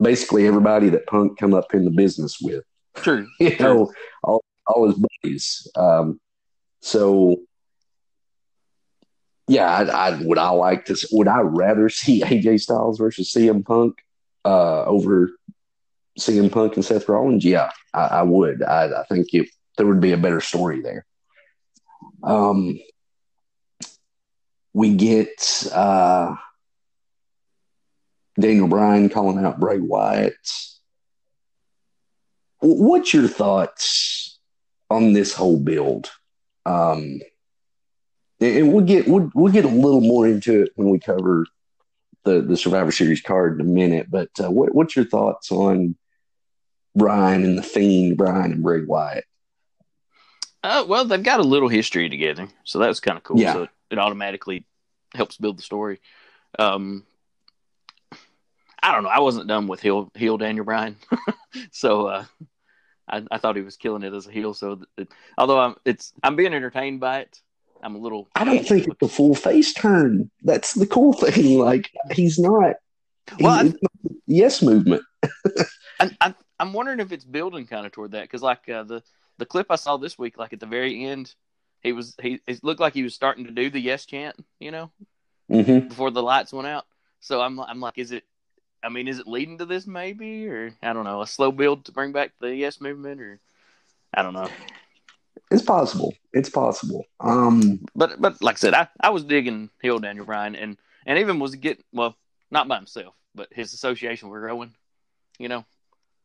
basically everybody that Punk come up in the business with. True. you know, all, all his buddies. Um, so yeah, I, I, would I like to would I rather see AJ Styles versus CM Punk uh, over CM Punk and Seth Rollins? Yeah, I, I would. I, I think it, there would be a better story there. Um, we get uh, Daniel Bryan calling out Bray Wyatt. What's your thoughts on this whole build? Um, and we'll get we'll, we'll get a little more into it when we cover the the Survivor Series card in a minute. But uh, what, what's your thoughts on Bryan and the Fiend, Bryan and Bray Wyatt? Uh, well, they've got a little history together, so that's kind of cool. Yeah. So it automatically helps build the story. Um, I don't know. I wasn't done with heel heel Daniel Bryan, so uh, I, I thought he was killing it as a heel. So it, although I'm it's I'm being entertained by it, I'm a little. I don't think it's a full face turn. That's the cool thing. Like he's not. Well, he- not yes movement. I, I, I'm wondering if it's building kind of toward that because, like uh, the the clip I saw this week, like at the very end, he was he it looked like he was starting to do the yes chant, you know, hmm before the lights went out. So I'm I'm like, is it? I mean, is it leading to this maybe, or I don't know, a slow build to bring back the yes movement, or I don't know. It's possible. It's possible. Um, But but like I said, I, I was digging heel Daniel Bryan and and even was getting well, not by himself, but his association with Rowan, you know.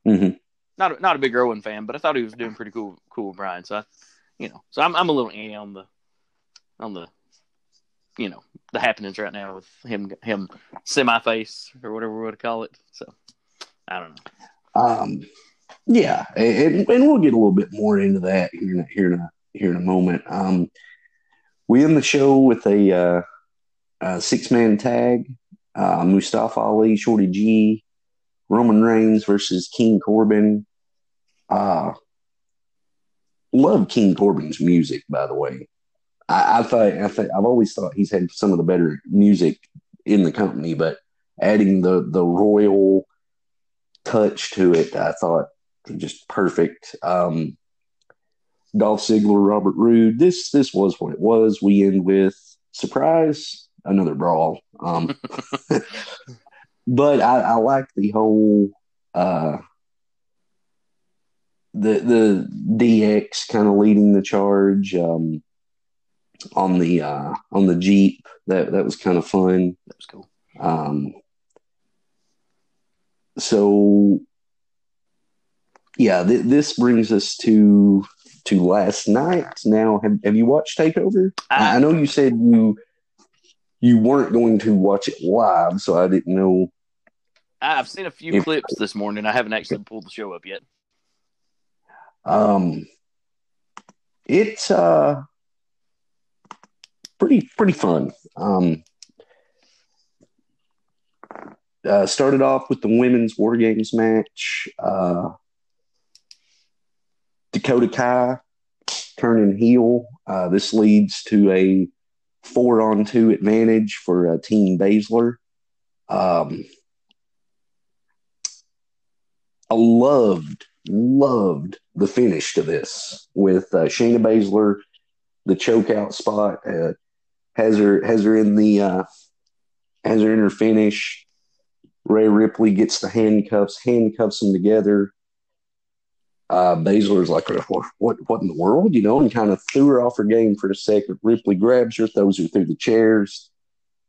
mm-hmm. not a, not a big Rowan fan, but I thought he was doing pretty cool cool with Bryan. So I, you know, so I'm I'm a little eh on the on the you know the happenings right now with him him semi face or whatever we would call it. So I don't know. Um, yeah, and, and we'll get a little bit more into that here in a, here in a, here in a moment. Um, we end the show with a, uh, a six man tag: uh, Mustafa Ali, Shorty G, Roman Reigns versus King Corbin. Uh, love King Corbin's music, by the way. I, I thought I think I've always thought he's had some of the better music in the company, but adding the the royal touch to it, I thought just perfect. Um, Dolph Ziggler, Robert Roode. This this was what it was. We end with surprise, another brawl. Um, but I, I like the whole uh, the the DX kind of leading the charge um, on the uh, on the Jeep. That that was kind of fun. That was cool. Um, so, yeah, th- this brings us to to last night. Now, have, have you watched Takeover? I, I know you said you you weren't going to watch it live, so I didn't know. I've seen a few If- clips this morning. I haven't actually pulled the show up yet. Um, it's uh pretty pretty fun. Um, uh, started off with the women's war games match. Uh, Dakota Kai turning heel. Uh, this leads to a four on two advantage for uh, Team Baszler. Um, I loved loved the finish to this with uh, Shayna Baszler, the choke out spot uh, has her has her in the uh, has her in her finish. Rhea Ripley gets the handcuffs, handcuffs them together. Uh, Baszler's like, what, what, what in the world, you know, and kind of threw her off her game for a second. Ripley grabs her, throws her through the chairs.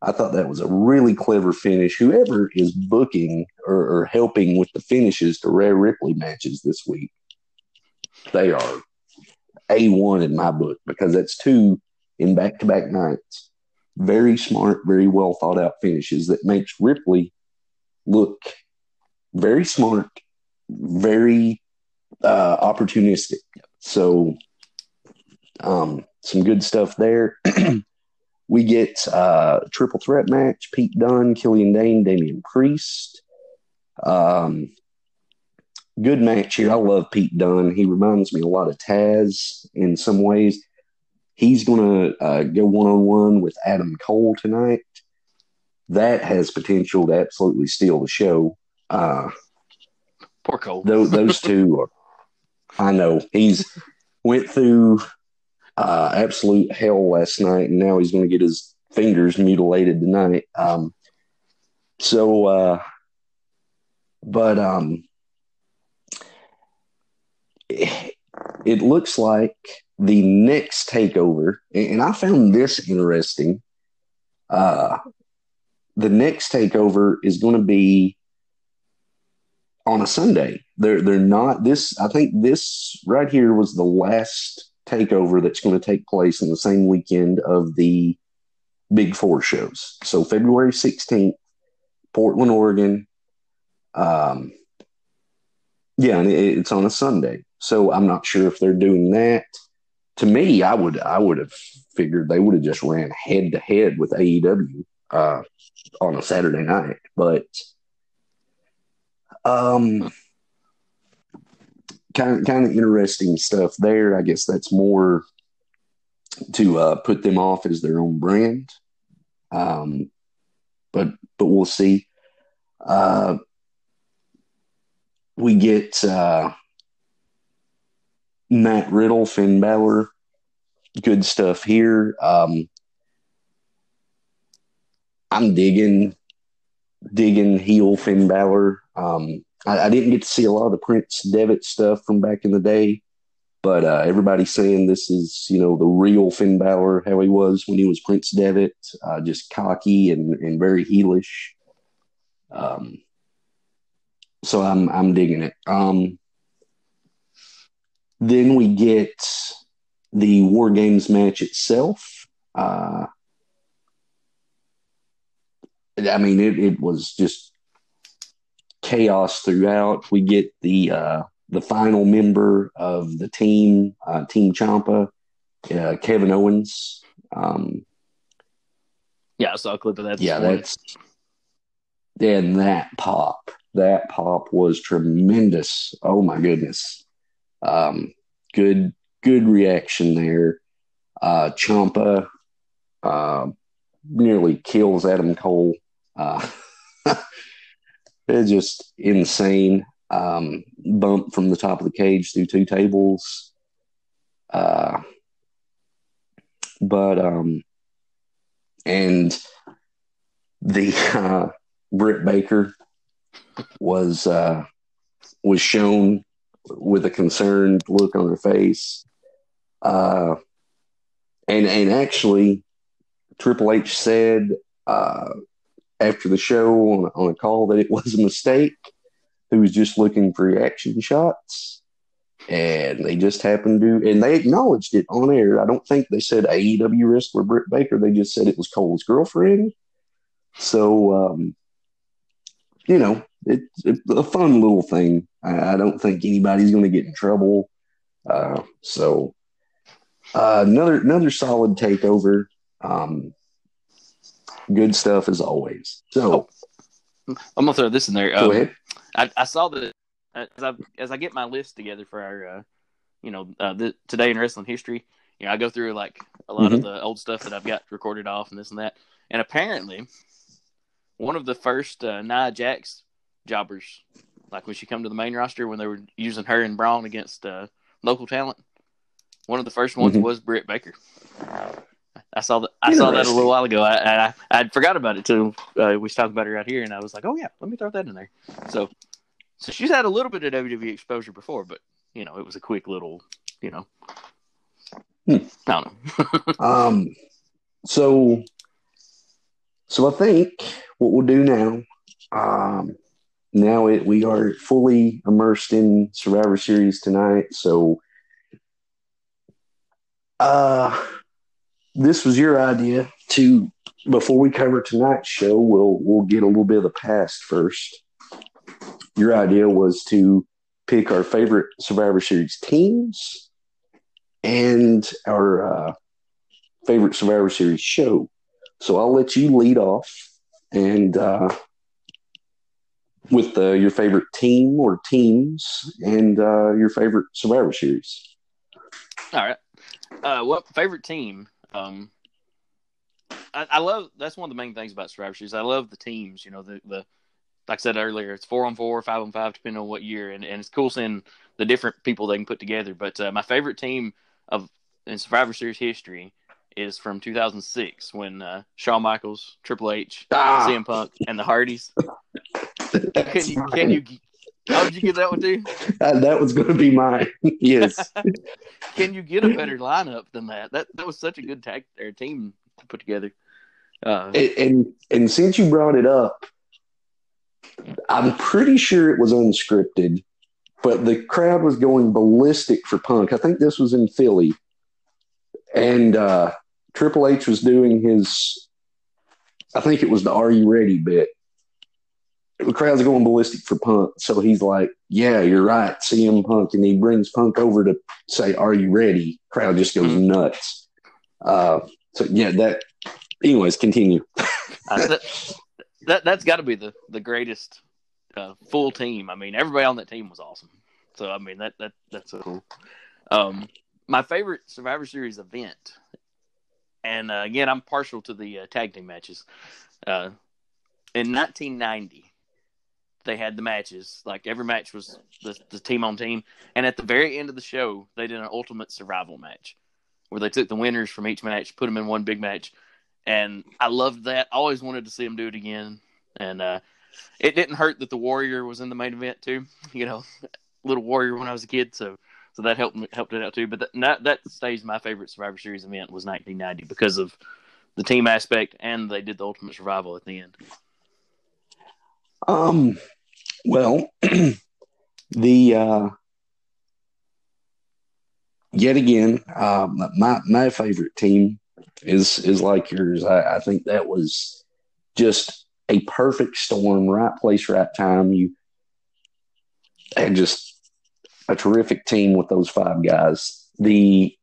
I thought that was a really clever finish. Whoever is booking or, or helping with the finishes to Rhea Ripley matches this week, they are A1 in my book because that's two in back to back nights. Very smart, very well thought out finishes that makes Ripley look very smart, very uh, opportunistic. So, um, some good stuff there. we get uh, triple threat match: Pete Dunne, Killian Dain, Damian Priest. Um, good match here. I love Pete Dunne. He reminds me a lot of Taz in some ways. He's going to uh, go one on one with Adam Cole tonight. That has potential to absolutely steal the show. Uh, Poor Cole. those, those two are, I know he's went through uh, absolute hell last night, and now he's going to get his fingers mutilated tonight. Um, so, uh, but um, it, looks like the next takeover, and, and I found this interesting. Uh, the next takeover is going to be on a Sunday. They're they're not this. I think this right here was the last takeover that's going to take place in the same weekend of the Big Four shows. So February sixteenth, Portland, Oregon. Um, yeah, and it, it's on a Sunday. So I'm not sure if they're doing that to me, I would I would have figured they would have just ran head to head with AEW uh, on a Saturday night, but um, kind of, kind of interesting stuff there. I guess that's more to uh, put them off as their own brand. Um, but but we'll see. Uh, we get uh, Matt Riddle, Finn Balor. Good stuff here. Um, I'm digging digging heel Finn Balor. Um, I, I, didn't get to see a lot of the Prince Devitt stuff from back in the day, but uh, everybody's saying this is you know the real Finn Balor, how he was when he was Prince Devitt, uh, just cocky and, and very heelish. Um, so I'm I'm digging it. Um, then we get the War Games match itself. Uh, I mean, it, it was just chaos throughout. We get the uh, the final member of the team, uh, Team Ciampa, uh, Kevin Owens. Um, yeah, I saw a clip of that. yeah, morning. that's and that pop, that pop was tremendous. Oh my goodness, um, good good reaction there. Uh, Ciampa uh, nearly kills Adam Cole. Uh, it's just insane. Um, bump from the top of the cage through two tables. Uh, but um, and the uh, Britt Baker was uh, was shown with a concerned look on her face, uh, and and actually, Triple H said uh, after the show on, on a call that it was a mistake. He was just looking for reaction shots, and they just happened to, and they acknowledged it on air. I don't think they said AEW wrestler Britt Baker. They just said it was Cole's girlfriend. So, um, you know, it, it's a fun little thing. I, I don't think anybody's going to get in trouble. Uh, so, uh, another another solid takeover. Um, good stuff as always. So oh, I'm gonna throw this in there. Go um, ahead. I, I, saw that as I as I get my list together for our, uh, you know, uh, the, today in wrestling history. You know, I go through like a lot mm-hmm. of the old stuff that I've got recorded off and this and that. And apparently, one of the first uh, Nia Jax jobbers, like when she come to the main roster when they were using her and Braun against uh, local talent, one of the first ones mm-hmm. was Britt Baker. I saw that. I saw that a little while ago. I I, I forgot about it too. Uh, we talking about it right here, and I was like, "Oh yeah, let me throw that in there." So, so she's had a little bit of WWE exposure before, but you know, it was a quick little, you know, hmm. I don't know. um, so, so I think what we'll do now, um, now it we are fully immersed in Survivor Series tonight, so, uh this was your idea to before we cover tonight's show, we'll we'll get a little bit of the past first. Your idea was to pick our favorite Survivor Series teams and our uh, favorite Survivor Series show. So I'll let you lead off and uh, with uh, your favorite team or teams and uh, your favorite Survivor Series. All right. Uh, what favorite team? Um, I, I, love that's one of the main things about Survivor Series. I love the teams. You know, the the like I said earlier, it's four on four, five on five, depending on what year, and, and it's cool seeing the different people they can put together. But uh, my favorite team of in Survivor Series history is from 2006 when uh, Shawn Michaels, Triple H, ah. CM Punk, and the Hardys. can you, can you how did you get that one too? Uh, that was going to be mine. yes. Can you get a better lineup than that? That that was such a good tag their team to put together. Uh, and, and and since you brought it up, I'm pretty sure it was unscripted, but the crowd was going ballistic for Punk. I think this was in Philly, and uh, Triple H was doing his. I think it was the "Are you ready?" bit, the crowd's going ballistic for Punk. So he's like, yeah, you're right, CM Punk, and he brings Punk over to say, "Are you ready?" Crowd just goes mm-hmm. nuts. Uh, so yeah, that. Anyways, continue. uh, that, that that's got to be the the greatest uh, full team. I mean, everybody on that team was awesome. So I mean that that that's so cool. Um, my favorite Survivor Series event, and uh, again, I'm partial to the uh, tag team matches. Uh, in 1990, they had the matches. Like every match was the, the team on team, and at the very end of the show, they did an ultimate survival match where they took the winners from each match, put them in one big match, and I loved that. I always wanted to see them do it again, and uh, it didn't hurt that the Warrior was in the main event too. You know, little Warrior when I was a kid, so so that helped helped it out too. But that that stays my favorite Survivor Series event was 1990 because of the team aspect, and they did the Ultimate Survival at the end. Um, well, the uh, yet again, uh, my my favorite team is is like yours. I, I think that was just a perfect storm, right place, right time. You had just a terrific team with those five guys. The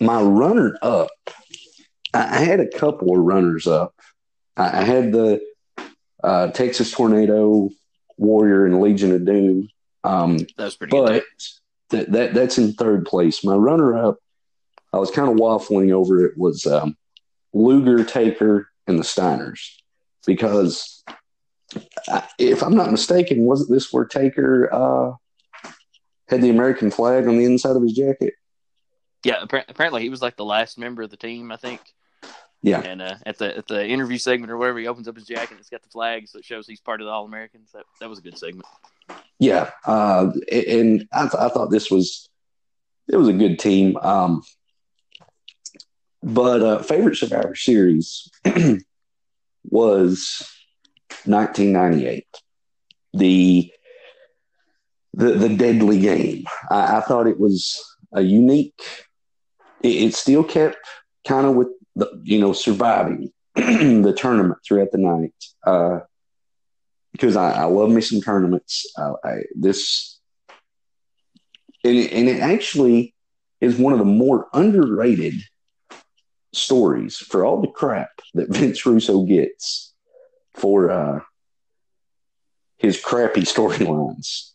my runner up, I had a couple of runners up. I had the uh, Texas Tornado, Warrior, and Legion of Doom. Um, that's pretty but that, that that's in third place. My runner up, I was kind of waffling over it, was um, Luger, Taker, and the Steiners because if I'm not mistaken, wasn't this where Taker uh, had the American flag on the inside of his jacket? Yeah, apparently he was like the last member of the team, I think. Yeah, and uh, at the at the interview segment or whatever, he opens up his jacket. And it's got the flag, so it shows he's part of the All Americans. That that was a good segment. Yeah, uh, and I, th- I thought this was it was a good team. Um, but uh, favorite Survivor Series was 1998. The the the deadly game. I, I thought it was a unique. It, it still kept kind of with the you know surviving the tournament throughout the night uh, because I, I, love me some tournaments. Uh, I, this and it, and it actually is one of the more underrated stories for all the crap that Vince Russo gets for uh, his crappy storylines.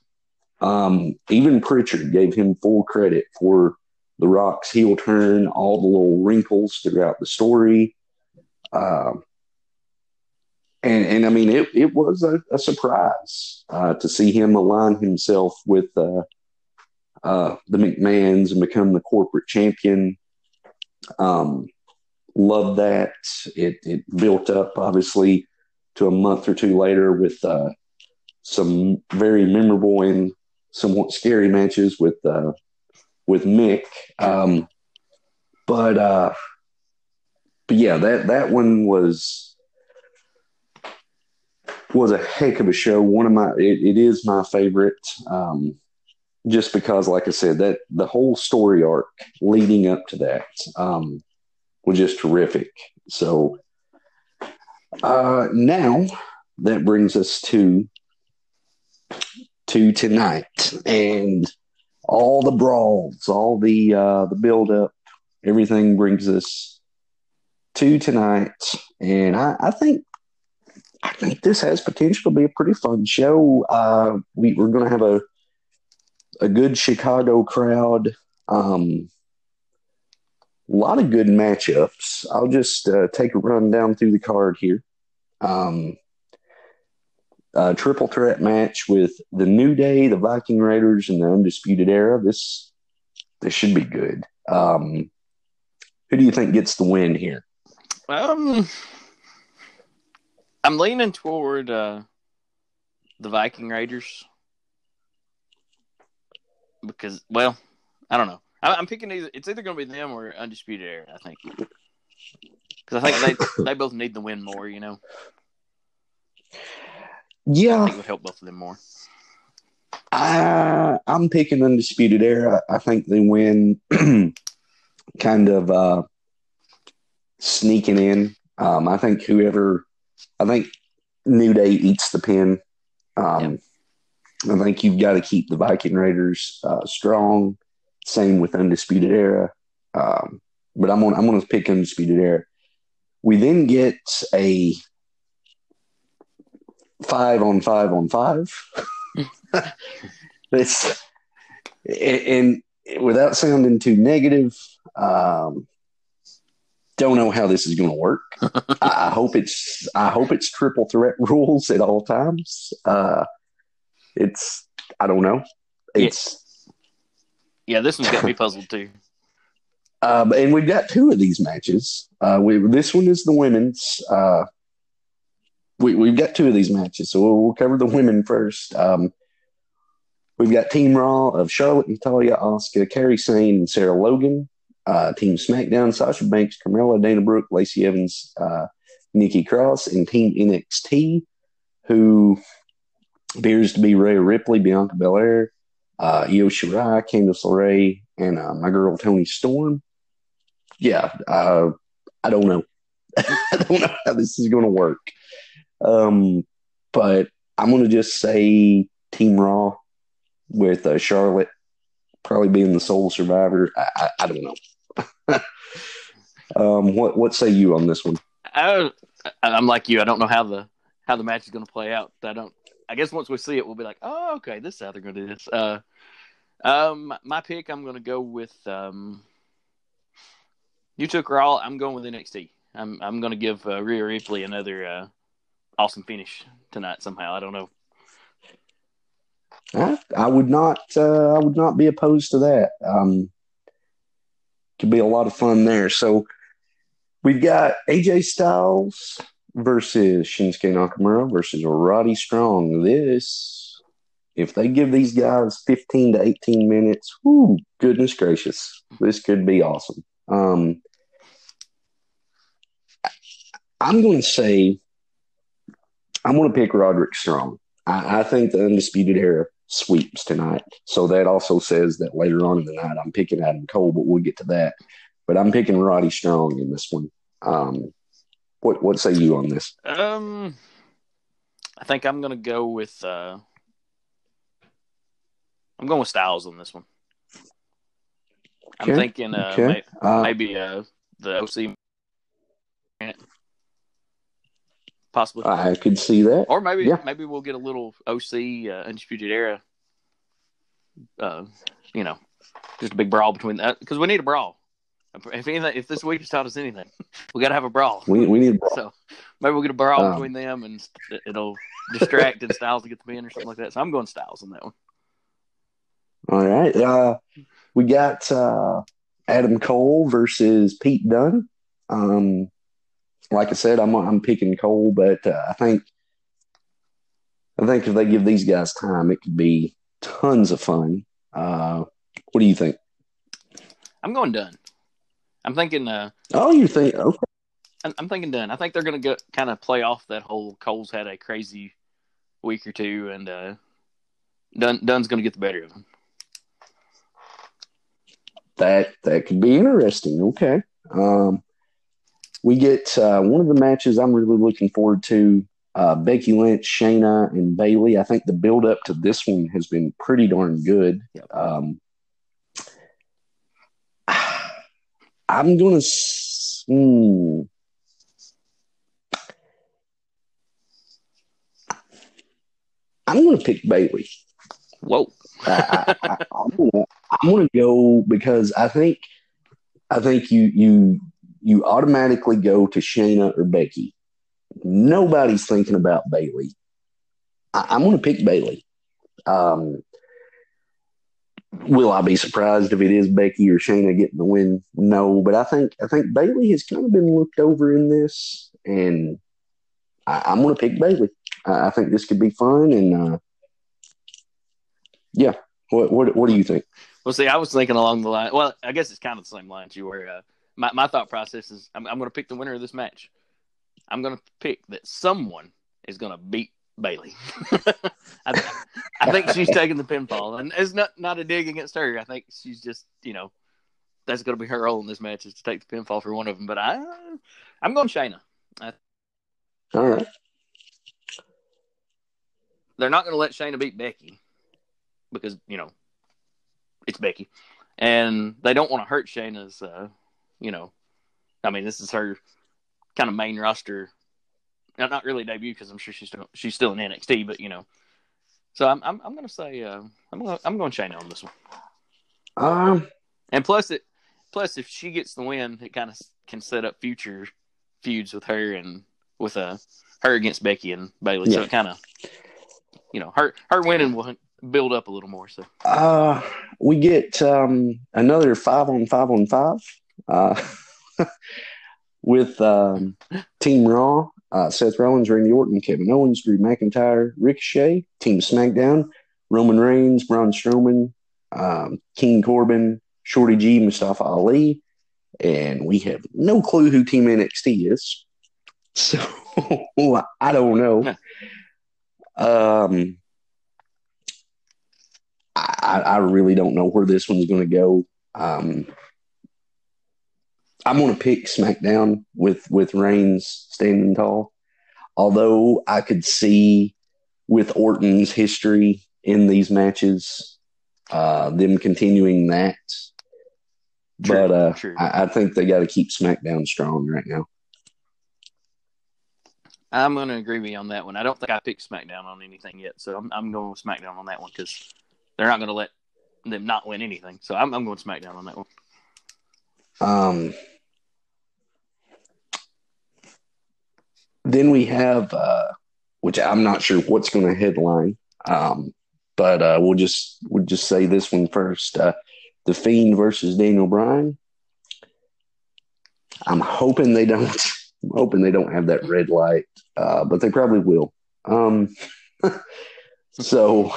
Um, even Prichard gave him full credit for the Rock's heel turn, all the little wrinkles throughout the story. Uh, and, and I mean, it, it was a, a surprise uh, to see him align himself with uh, uh the McMahons and become the corporate champion. Um, Love that. It, it built up, obviously, to a month or two later with uh, some very memorable and somewhat scary matches with uh, with Mick. Um, but uh, but yeah, that that one was was a heck of a show. One of my it, it is my favorite. Um, just because, like I said, that the whole story arc leading up to that, um, was just terrific. So uh, now that brings us to to tonight and all the brawls, all the uh, the build up, everything brings us to tonight. And I, I think I think this has potential to be a pretty fun show. Uh, we, we're going to have a a good Chicago crowd. Um, a lot of good matchups. I'll just uh, take a run down through the card here. Um, a triple threat match with the New Day, the Viking Raiders, and the Undisputed Era. This this should be good. Um, who do you think gets the win here? Um, I'm leaning toward uh, the Viking Raiders because, well, I don't know. I'm picking either. It's either going to be them or Undisputed Era. I think because I think they they both need the win more. You know. Yeah, I think would help both of them more. I I'm picking Undisputed Era. I think they win, kind of uh, sneaking in. Um, I think whoever, I think New Day eats the pin. Um, I think you've got to keep the Viking Raiders uh, strong. Same with Undisputed Era. Um, but I'm on. I'm going to pick Undisputed Era. We then get a five on five on five. this and, without sounding too negative, um, don't know how this is going to work. I hope it's I hope it's triple threat rules at all times. Uh, it's I don't know. It's yeah, this one's got me puzzled too. Um, and we've got two of these matches. Uh, we this one is the women's. Uh, we we've got two of these matches, so we'll, we'll cover the women first. Um, we've got Team Raw of Charlotte, Natalya, Asuka, Kairi Sane, and Sarah Logan. Uh, Team SmackDown: Sasha Banks, Carmella, Dana Brooke, Lacey Evans, uh, Nikki Cross, and Team NXT, who appears to be Rhea Ripley, Bianca Belair, uh, Io Shirai, Candice LeRae, and uh, my girl Toni Storm. Yeah, uh, I don't know. I don't know how this is going to work. Um, but I'm going to just say Team Raw with uh, Charlotte probably being the sole survivor. I, I, I don't know. um, what what say you on this one? I, I'm like you. I don't know how the how the match is going to play out. I don't. I guess once we see it, we'll be like, oh, okay, this is how they're going to do this. Uh, um, my pick, I'm going to go with. Um, you took Raw. I'm going with NXT. I'm I'm going to give uh, Rhea Ripley another uh, awesome finish tonight. Somehow, I don't know. I, I would not. Uh, I would not be opposed to that. Um, could be a lot of fun there. So we've got AJ Styles versus Shinsuke Nakamura versus Roddy Strong. This, if they give these guys 15 to 18 minutes, whoo, goodness gracious, this could be awesome. Um, I'm going to say, I'm going to pick Roderick Strong. I, I think the Undisputed Era sweeps tonight. So that also says that later on in the night, I'm picking Adam Cole, but we'll get to that. But I'm picking Roddy Strong in this one. Um, what what say you on this? Um, I think I'm going to go with. Uh, I'm going with Styles on this one. I'm okay. thinking uh, okay. may, uh, maybe uh, the OC possibly. I could see that, or maybe yeah. maybe we'll get a little OC uh, Undisputed Era. Uh, you know, just a big brawl between that because we need a brawl. If anything, if this week has taught us anything, we got to have a brawl. We we need so maybe we'll get a brawl um, between them and it'll distract and Styles to get the pin or something like that. So I'm going Styles on that one. All right, uh, we got uh, Adam Cole versus Pete Dunne. Um, like I said, I'm I'm picking Cole, but uh, I think I think if they give these guys time, it could be tons of fun. Uh, what do you think? I'm going Dunne. I'm thinking. Uh, oh, you think? Okay. I'm, I'm thinking Dunne. I think they're going to kind of play off that whole Cole's had a crazy week or two, and uh, Dunne, Dunne's going to get the better of him. That that could be interesting. Okay. Um, we get uh, one of the matches I'm really looking forward to. Uh, Becky Lynch, Shayna, and Bayley. I think the build up to this one has been pretty darn good. Yep. Um, I'm gonna. Hmm. I'm gonna pick Bayley. Whoa! I, am gonna, I'm gonna go because I think I think you you you automatically go to Shayna or Becky. Nobody's thinking about Bayley. I, am going to pick Bayley. Um, will I be surprised if it is Becky or Shayna getting the win? No, but I think I think Bayley has kind of been looked over in this, and I, am going to pick Bayley. I, I, think this could be fun, and uh, yeah. What, what what do you think? Well, see, I was thinking along the line. Well, I guess it's kind of the same lines you were. Uh, my, my thought process is I'm, I'm going to pick the winner of this match. I'm going to pick that someone is going to beat Bayley. I, I, think she's taking the pinfall, and it's not not a dig against her. I think she's just you know that's going to be her role in this match is to take the pinfall for one of them. But I I'm going Shayna. I, All right. They're not going to let Shayna beat Becky. because you know it's Becky, and they don't want to hurt Shayna's. Uh, you know, I mean, this is her kind of main roster. Not, not really debut because I'm sure she's still she's still in NXT, but you know. So I'm I'm, I'm gonna say uh, I'm gonna, I'm going Shayna on this one. Um, and plus it plus if she gets the win, it kind of can set up future feuds with her and with uh her against Becky and Bayley. Yeah. So it kind of you know her her winning will build up a little more. So uh, we get um, another five on five on five uh, with um, Team Raw. Uh, Seth Rollins, Randy Orton, Kevin Owens, Drew McIntyre, Ricochet, Team SmackDown, Roman Reigns, Braun Strowman, um, King Corbin, Shorty G, Mustafa Ali, and we have no clue who Team NXT is. So I don't know. Um, I, I really don't know where this one's going to go. Um, I'm going to pick SmackDown with with Reigns standing tall. Although I could see with Orton's history in these matches, uh, them continuing that. True, but uh, I, I think they got to keep SmackDown strong right now. I'm going to agree with you on that one. I don't think I picked SmackDown on anything yet, so I'm, I'm going with SmackDown on that one because they're not going to let them not win anything. So I'm, I'm going SmackDown on that one. Um, then we have, uh, which I'm not sure what's going to headline, um, but uh, we'll just we'll just say this one first: uh, the Fiend versus Daniel Bryan. I'm hoping they don't. I'm hoping they don't have that red light, uh, but they probably will. Um, so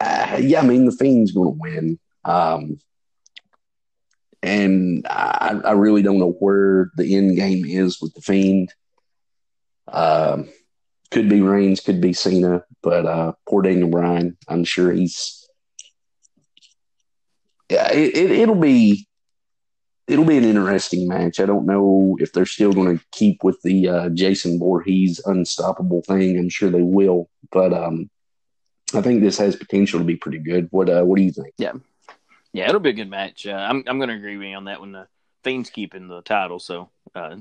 uh, yeah, I mean the Fiend's going to win, um, and I, I, really don't know where the end game is with the Fiend. Um, could be Reigns, could be Cena, but uh, poor Daniel Bryan. I'm sure he's. Yeah, it, it, it'll be it'll be an interesting match. I don't know if they're still going to keep with the uh, Jason Voorhees unstoppable thing. I'm sure they will, but um, I think this has potential to be pretty good. What uh, what do you think? Yeah, yeah, it'll be a good match. Uh, I'm I'm going to agree with you on that one. The Fiend's keeping the title, so uh,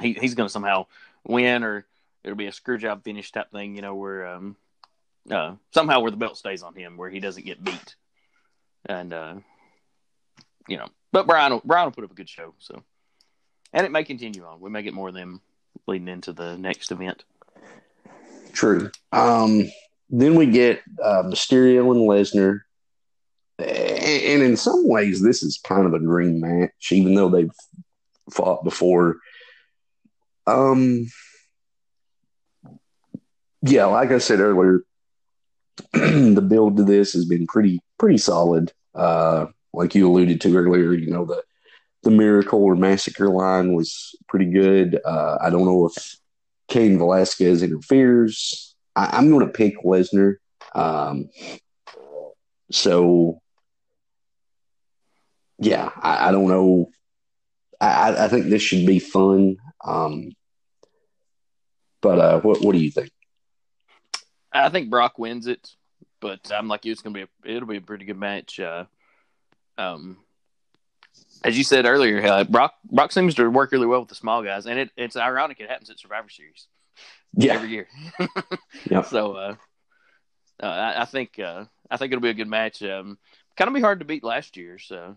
he he's going to somehow win, or it'll be a screw job finish type thing. You know, where um, uh, somehow where the belt stays on him, where he doesn't get beat, and uh, you know, but Bryan will, Bryan will put up a good show. So, and it may continue on. We may get more of them leading into the next event. True. Um, then we get uh, Mysterio and Lesnar. And in some ways, this is kind of a dream match, even though they've fought before. Um, yeah, like I said earlier, the build to this has been pretty pretty solid. Uh, like you alluded to earlier, you know the the miracle or massacre line was pretty good. Uh, I don't know if Cain Velasquez interferes. I, am going to pick Lesnar. Um, so, yeah, I, I don't know. I, I, think this should be fun. Um, but uh, what what do you think? I think Brock wins it, but I'm like you. It's gonna be a, it'll be a pretty good match. Uh, um, as you said earlier, uh, Brock Brock seems to work really well with the small guys, and it, it's ironic it happens at Survivor Series yeah. every year. yeah. So uh, uh, I, I, think uh, I think it'll be a good match. Um, kind of be hard to beat last year, so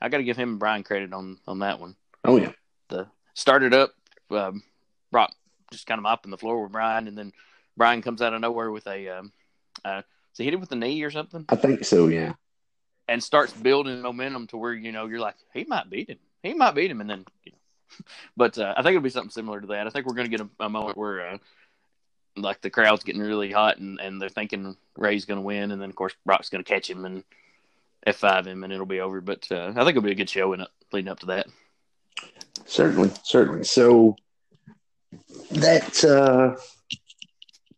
I got to give him and Bryan credit on on that one. Oh yeah. The started up, um, Brock just kind of mopping the floor with Bryan, and then Bryan comes out of nowhere with a. Um, uh, so he hit him with the knee or something. I think so. Yeah. And starts building momentum to where you know you're like he might beat him. He might beat him, and then you know, but uh, I think it'll be something similar to that. I think we're going to get a, a, moment where, uh, like, the crowd's getting really hot and, and they're thinking Rey's going to win, and then of course Brock's going to catch him and F five him, and it'll be over. But uh, I think it'll be a good show in leading up to that. Certainly, certainly. So that uh,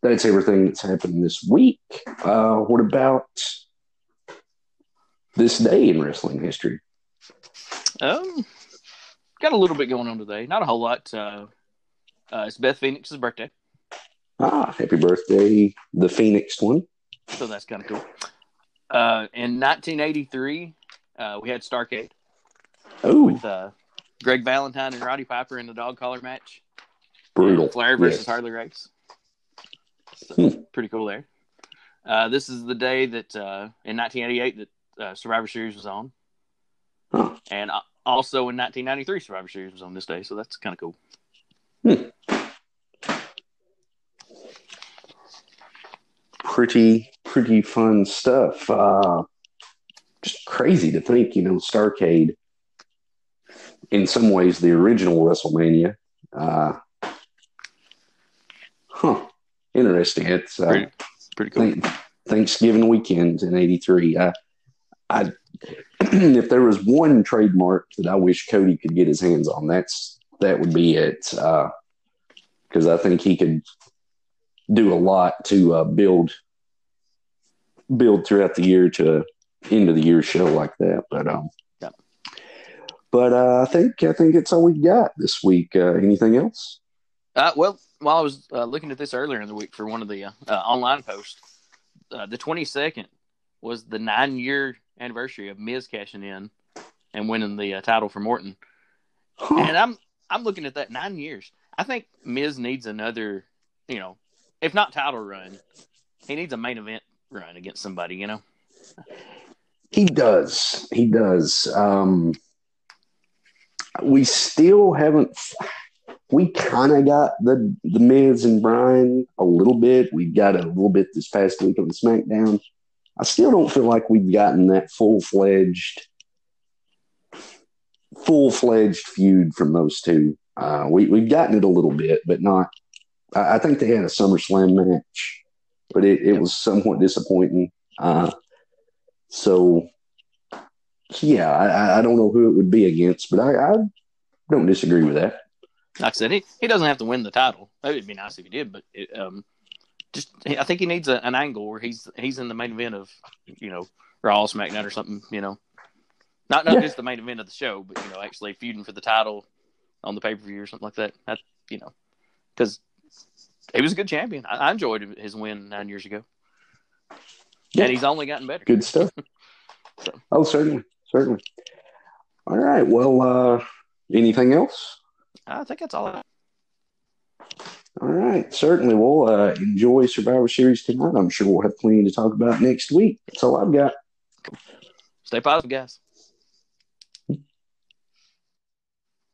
that's everything that's happened this week. Uh, what about this day in wrestling history? Um, got a little bit going on today. Not a whole lot. Uh, uh, it's Beth Phoenix's birthday. Ah, happy birthday, the Phoenix one. So that's kind of cool. Uh, in 1983, uh, we had Starcade. Oh, with uh, Greg Valentine and Roddy Piper in the dog collar match. Brutal. Flair versus Yes. Harley Race. So, Hmm. Pretty cool there. Uh, this is the day that uh, in 1988 that uh, Survivor Series was on, Huh. and uh, also in 1993 Survivor Series was on this day. So that's kind of cool. Pretty, pretty fun stuff. Uh, just crazy to think, you know, Starcade, in some ways, the original WrestleMania. Uh. Interesting. It's uh, Pretty, pretty cool. Thank- Thanksgiving weekend in '83. I, I, if there was one trademark that I wish Cody could get his hands on, that's that would be it. Because I think he could do a lot to uh, build build throughout the year to end of the year show like that. But um, Yeah. but uh, I think I think it's all we got this week. Uh, anything else? Uh, well, while I was uh, looking at this earlier in the week for one of the uh, uh, online posts, uh, the 22nd was the nine year anniversary of Miz cashing in and winning the uh, title for Morton. And I'm I'm looking at that nine years. I think Miz needs another, you know, if not title run, he needs a main event run against somebody. You know, He does. He does. Um, we still haven't. We kind of got the the Miz and Bryan a little bit. We got a little bit this past week on SmackDown. I still don't feel like we've gotten that full fledged, full fledged feud from those two. Uh, we we've gotten it a little bit, but not. I, I think they had a SummerSlam match, but it, it was somewhat disappointing. Uh, so yeah, I, I- don't know who it would be against, but I, I don't disagree with that. Like I said, he, he doesn't have to win the title. Maybe it'd be nice if he did, but it, um, just I think he needs a, an angle where he's he's in the main event of you know Raw, SmackDown, or something. You know, not not Yeah. just the main event of the show, but you know actually feuding for the title on the pay per view or something like that. That you know, because he was a good champion. I, I enjoyed his win nine years ago, Yeah. and he's only gotten better. Good stuff. So. Oh, certainly, certainly. All right. Well, uh, anything else? I think that's all. I All right. Certainly. We'll uh, enjoy Survivor Series tonight. I'm sure we'll have plenty to talk about next week. That's all I've got. Stay positive, guys.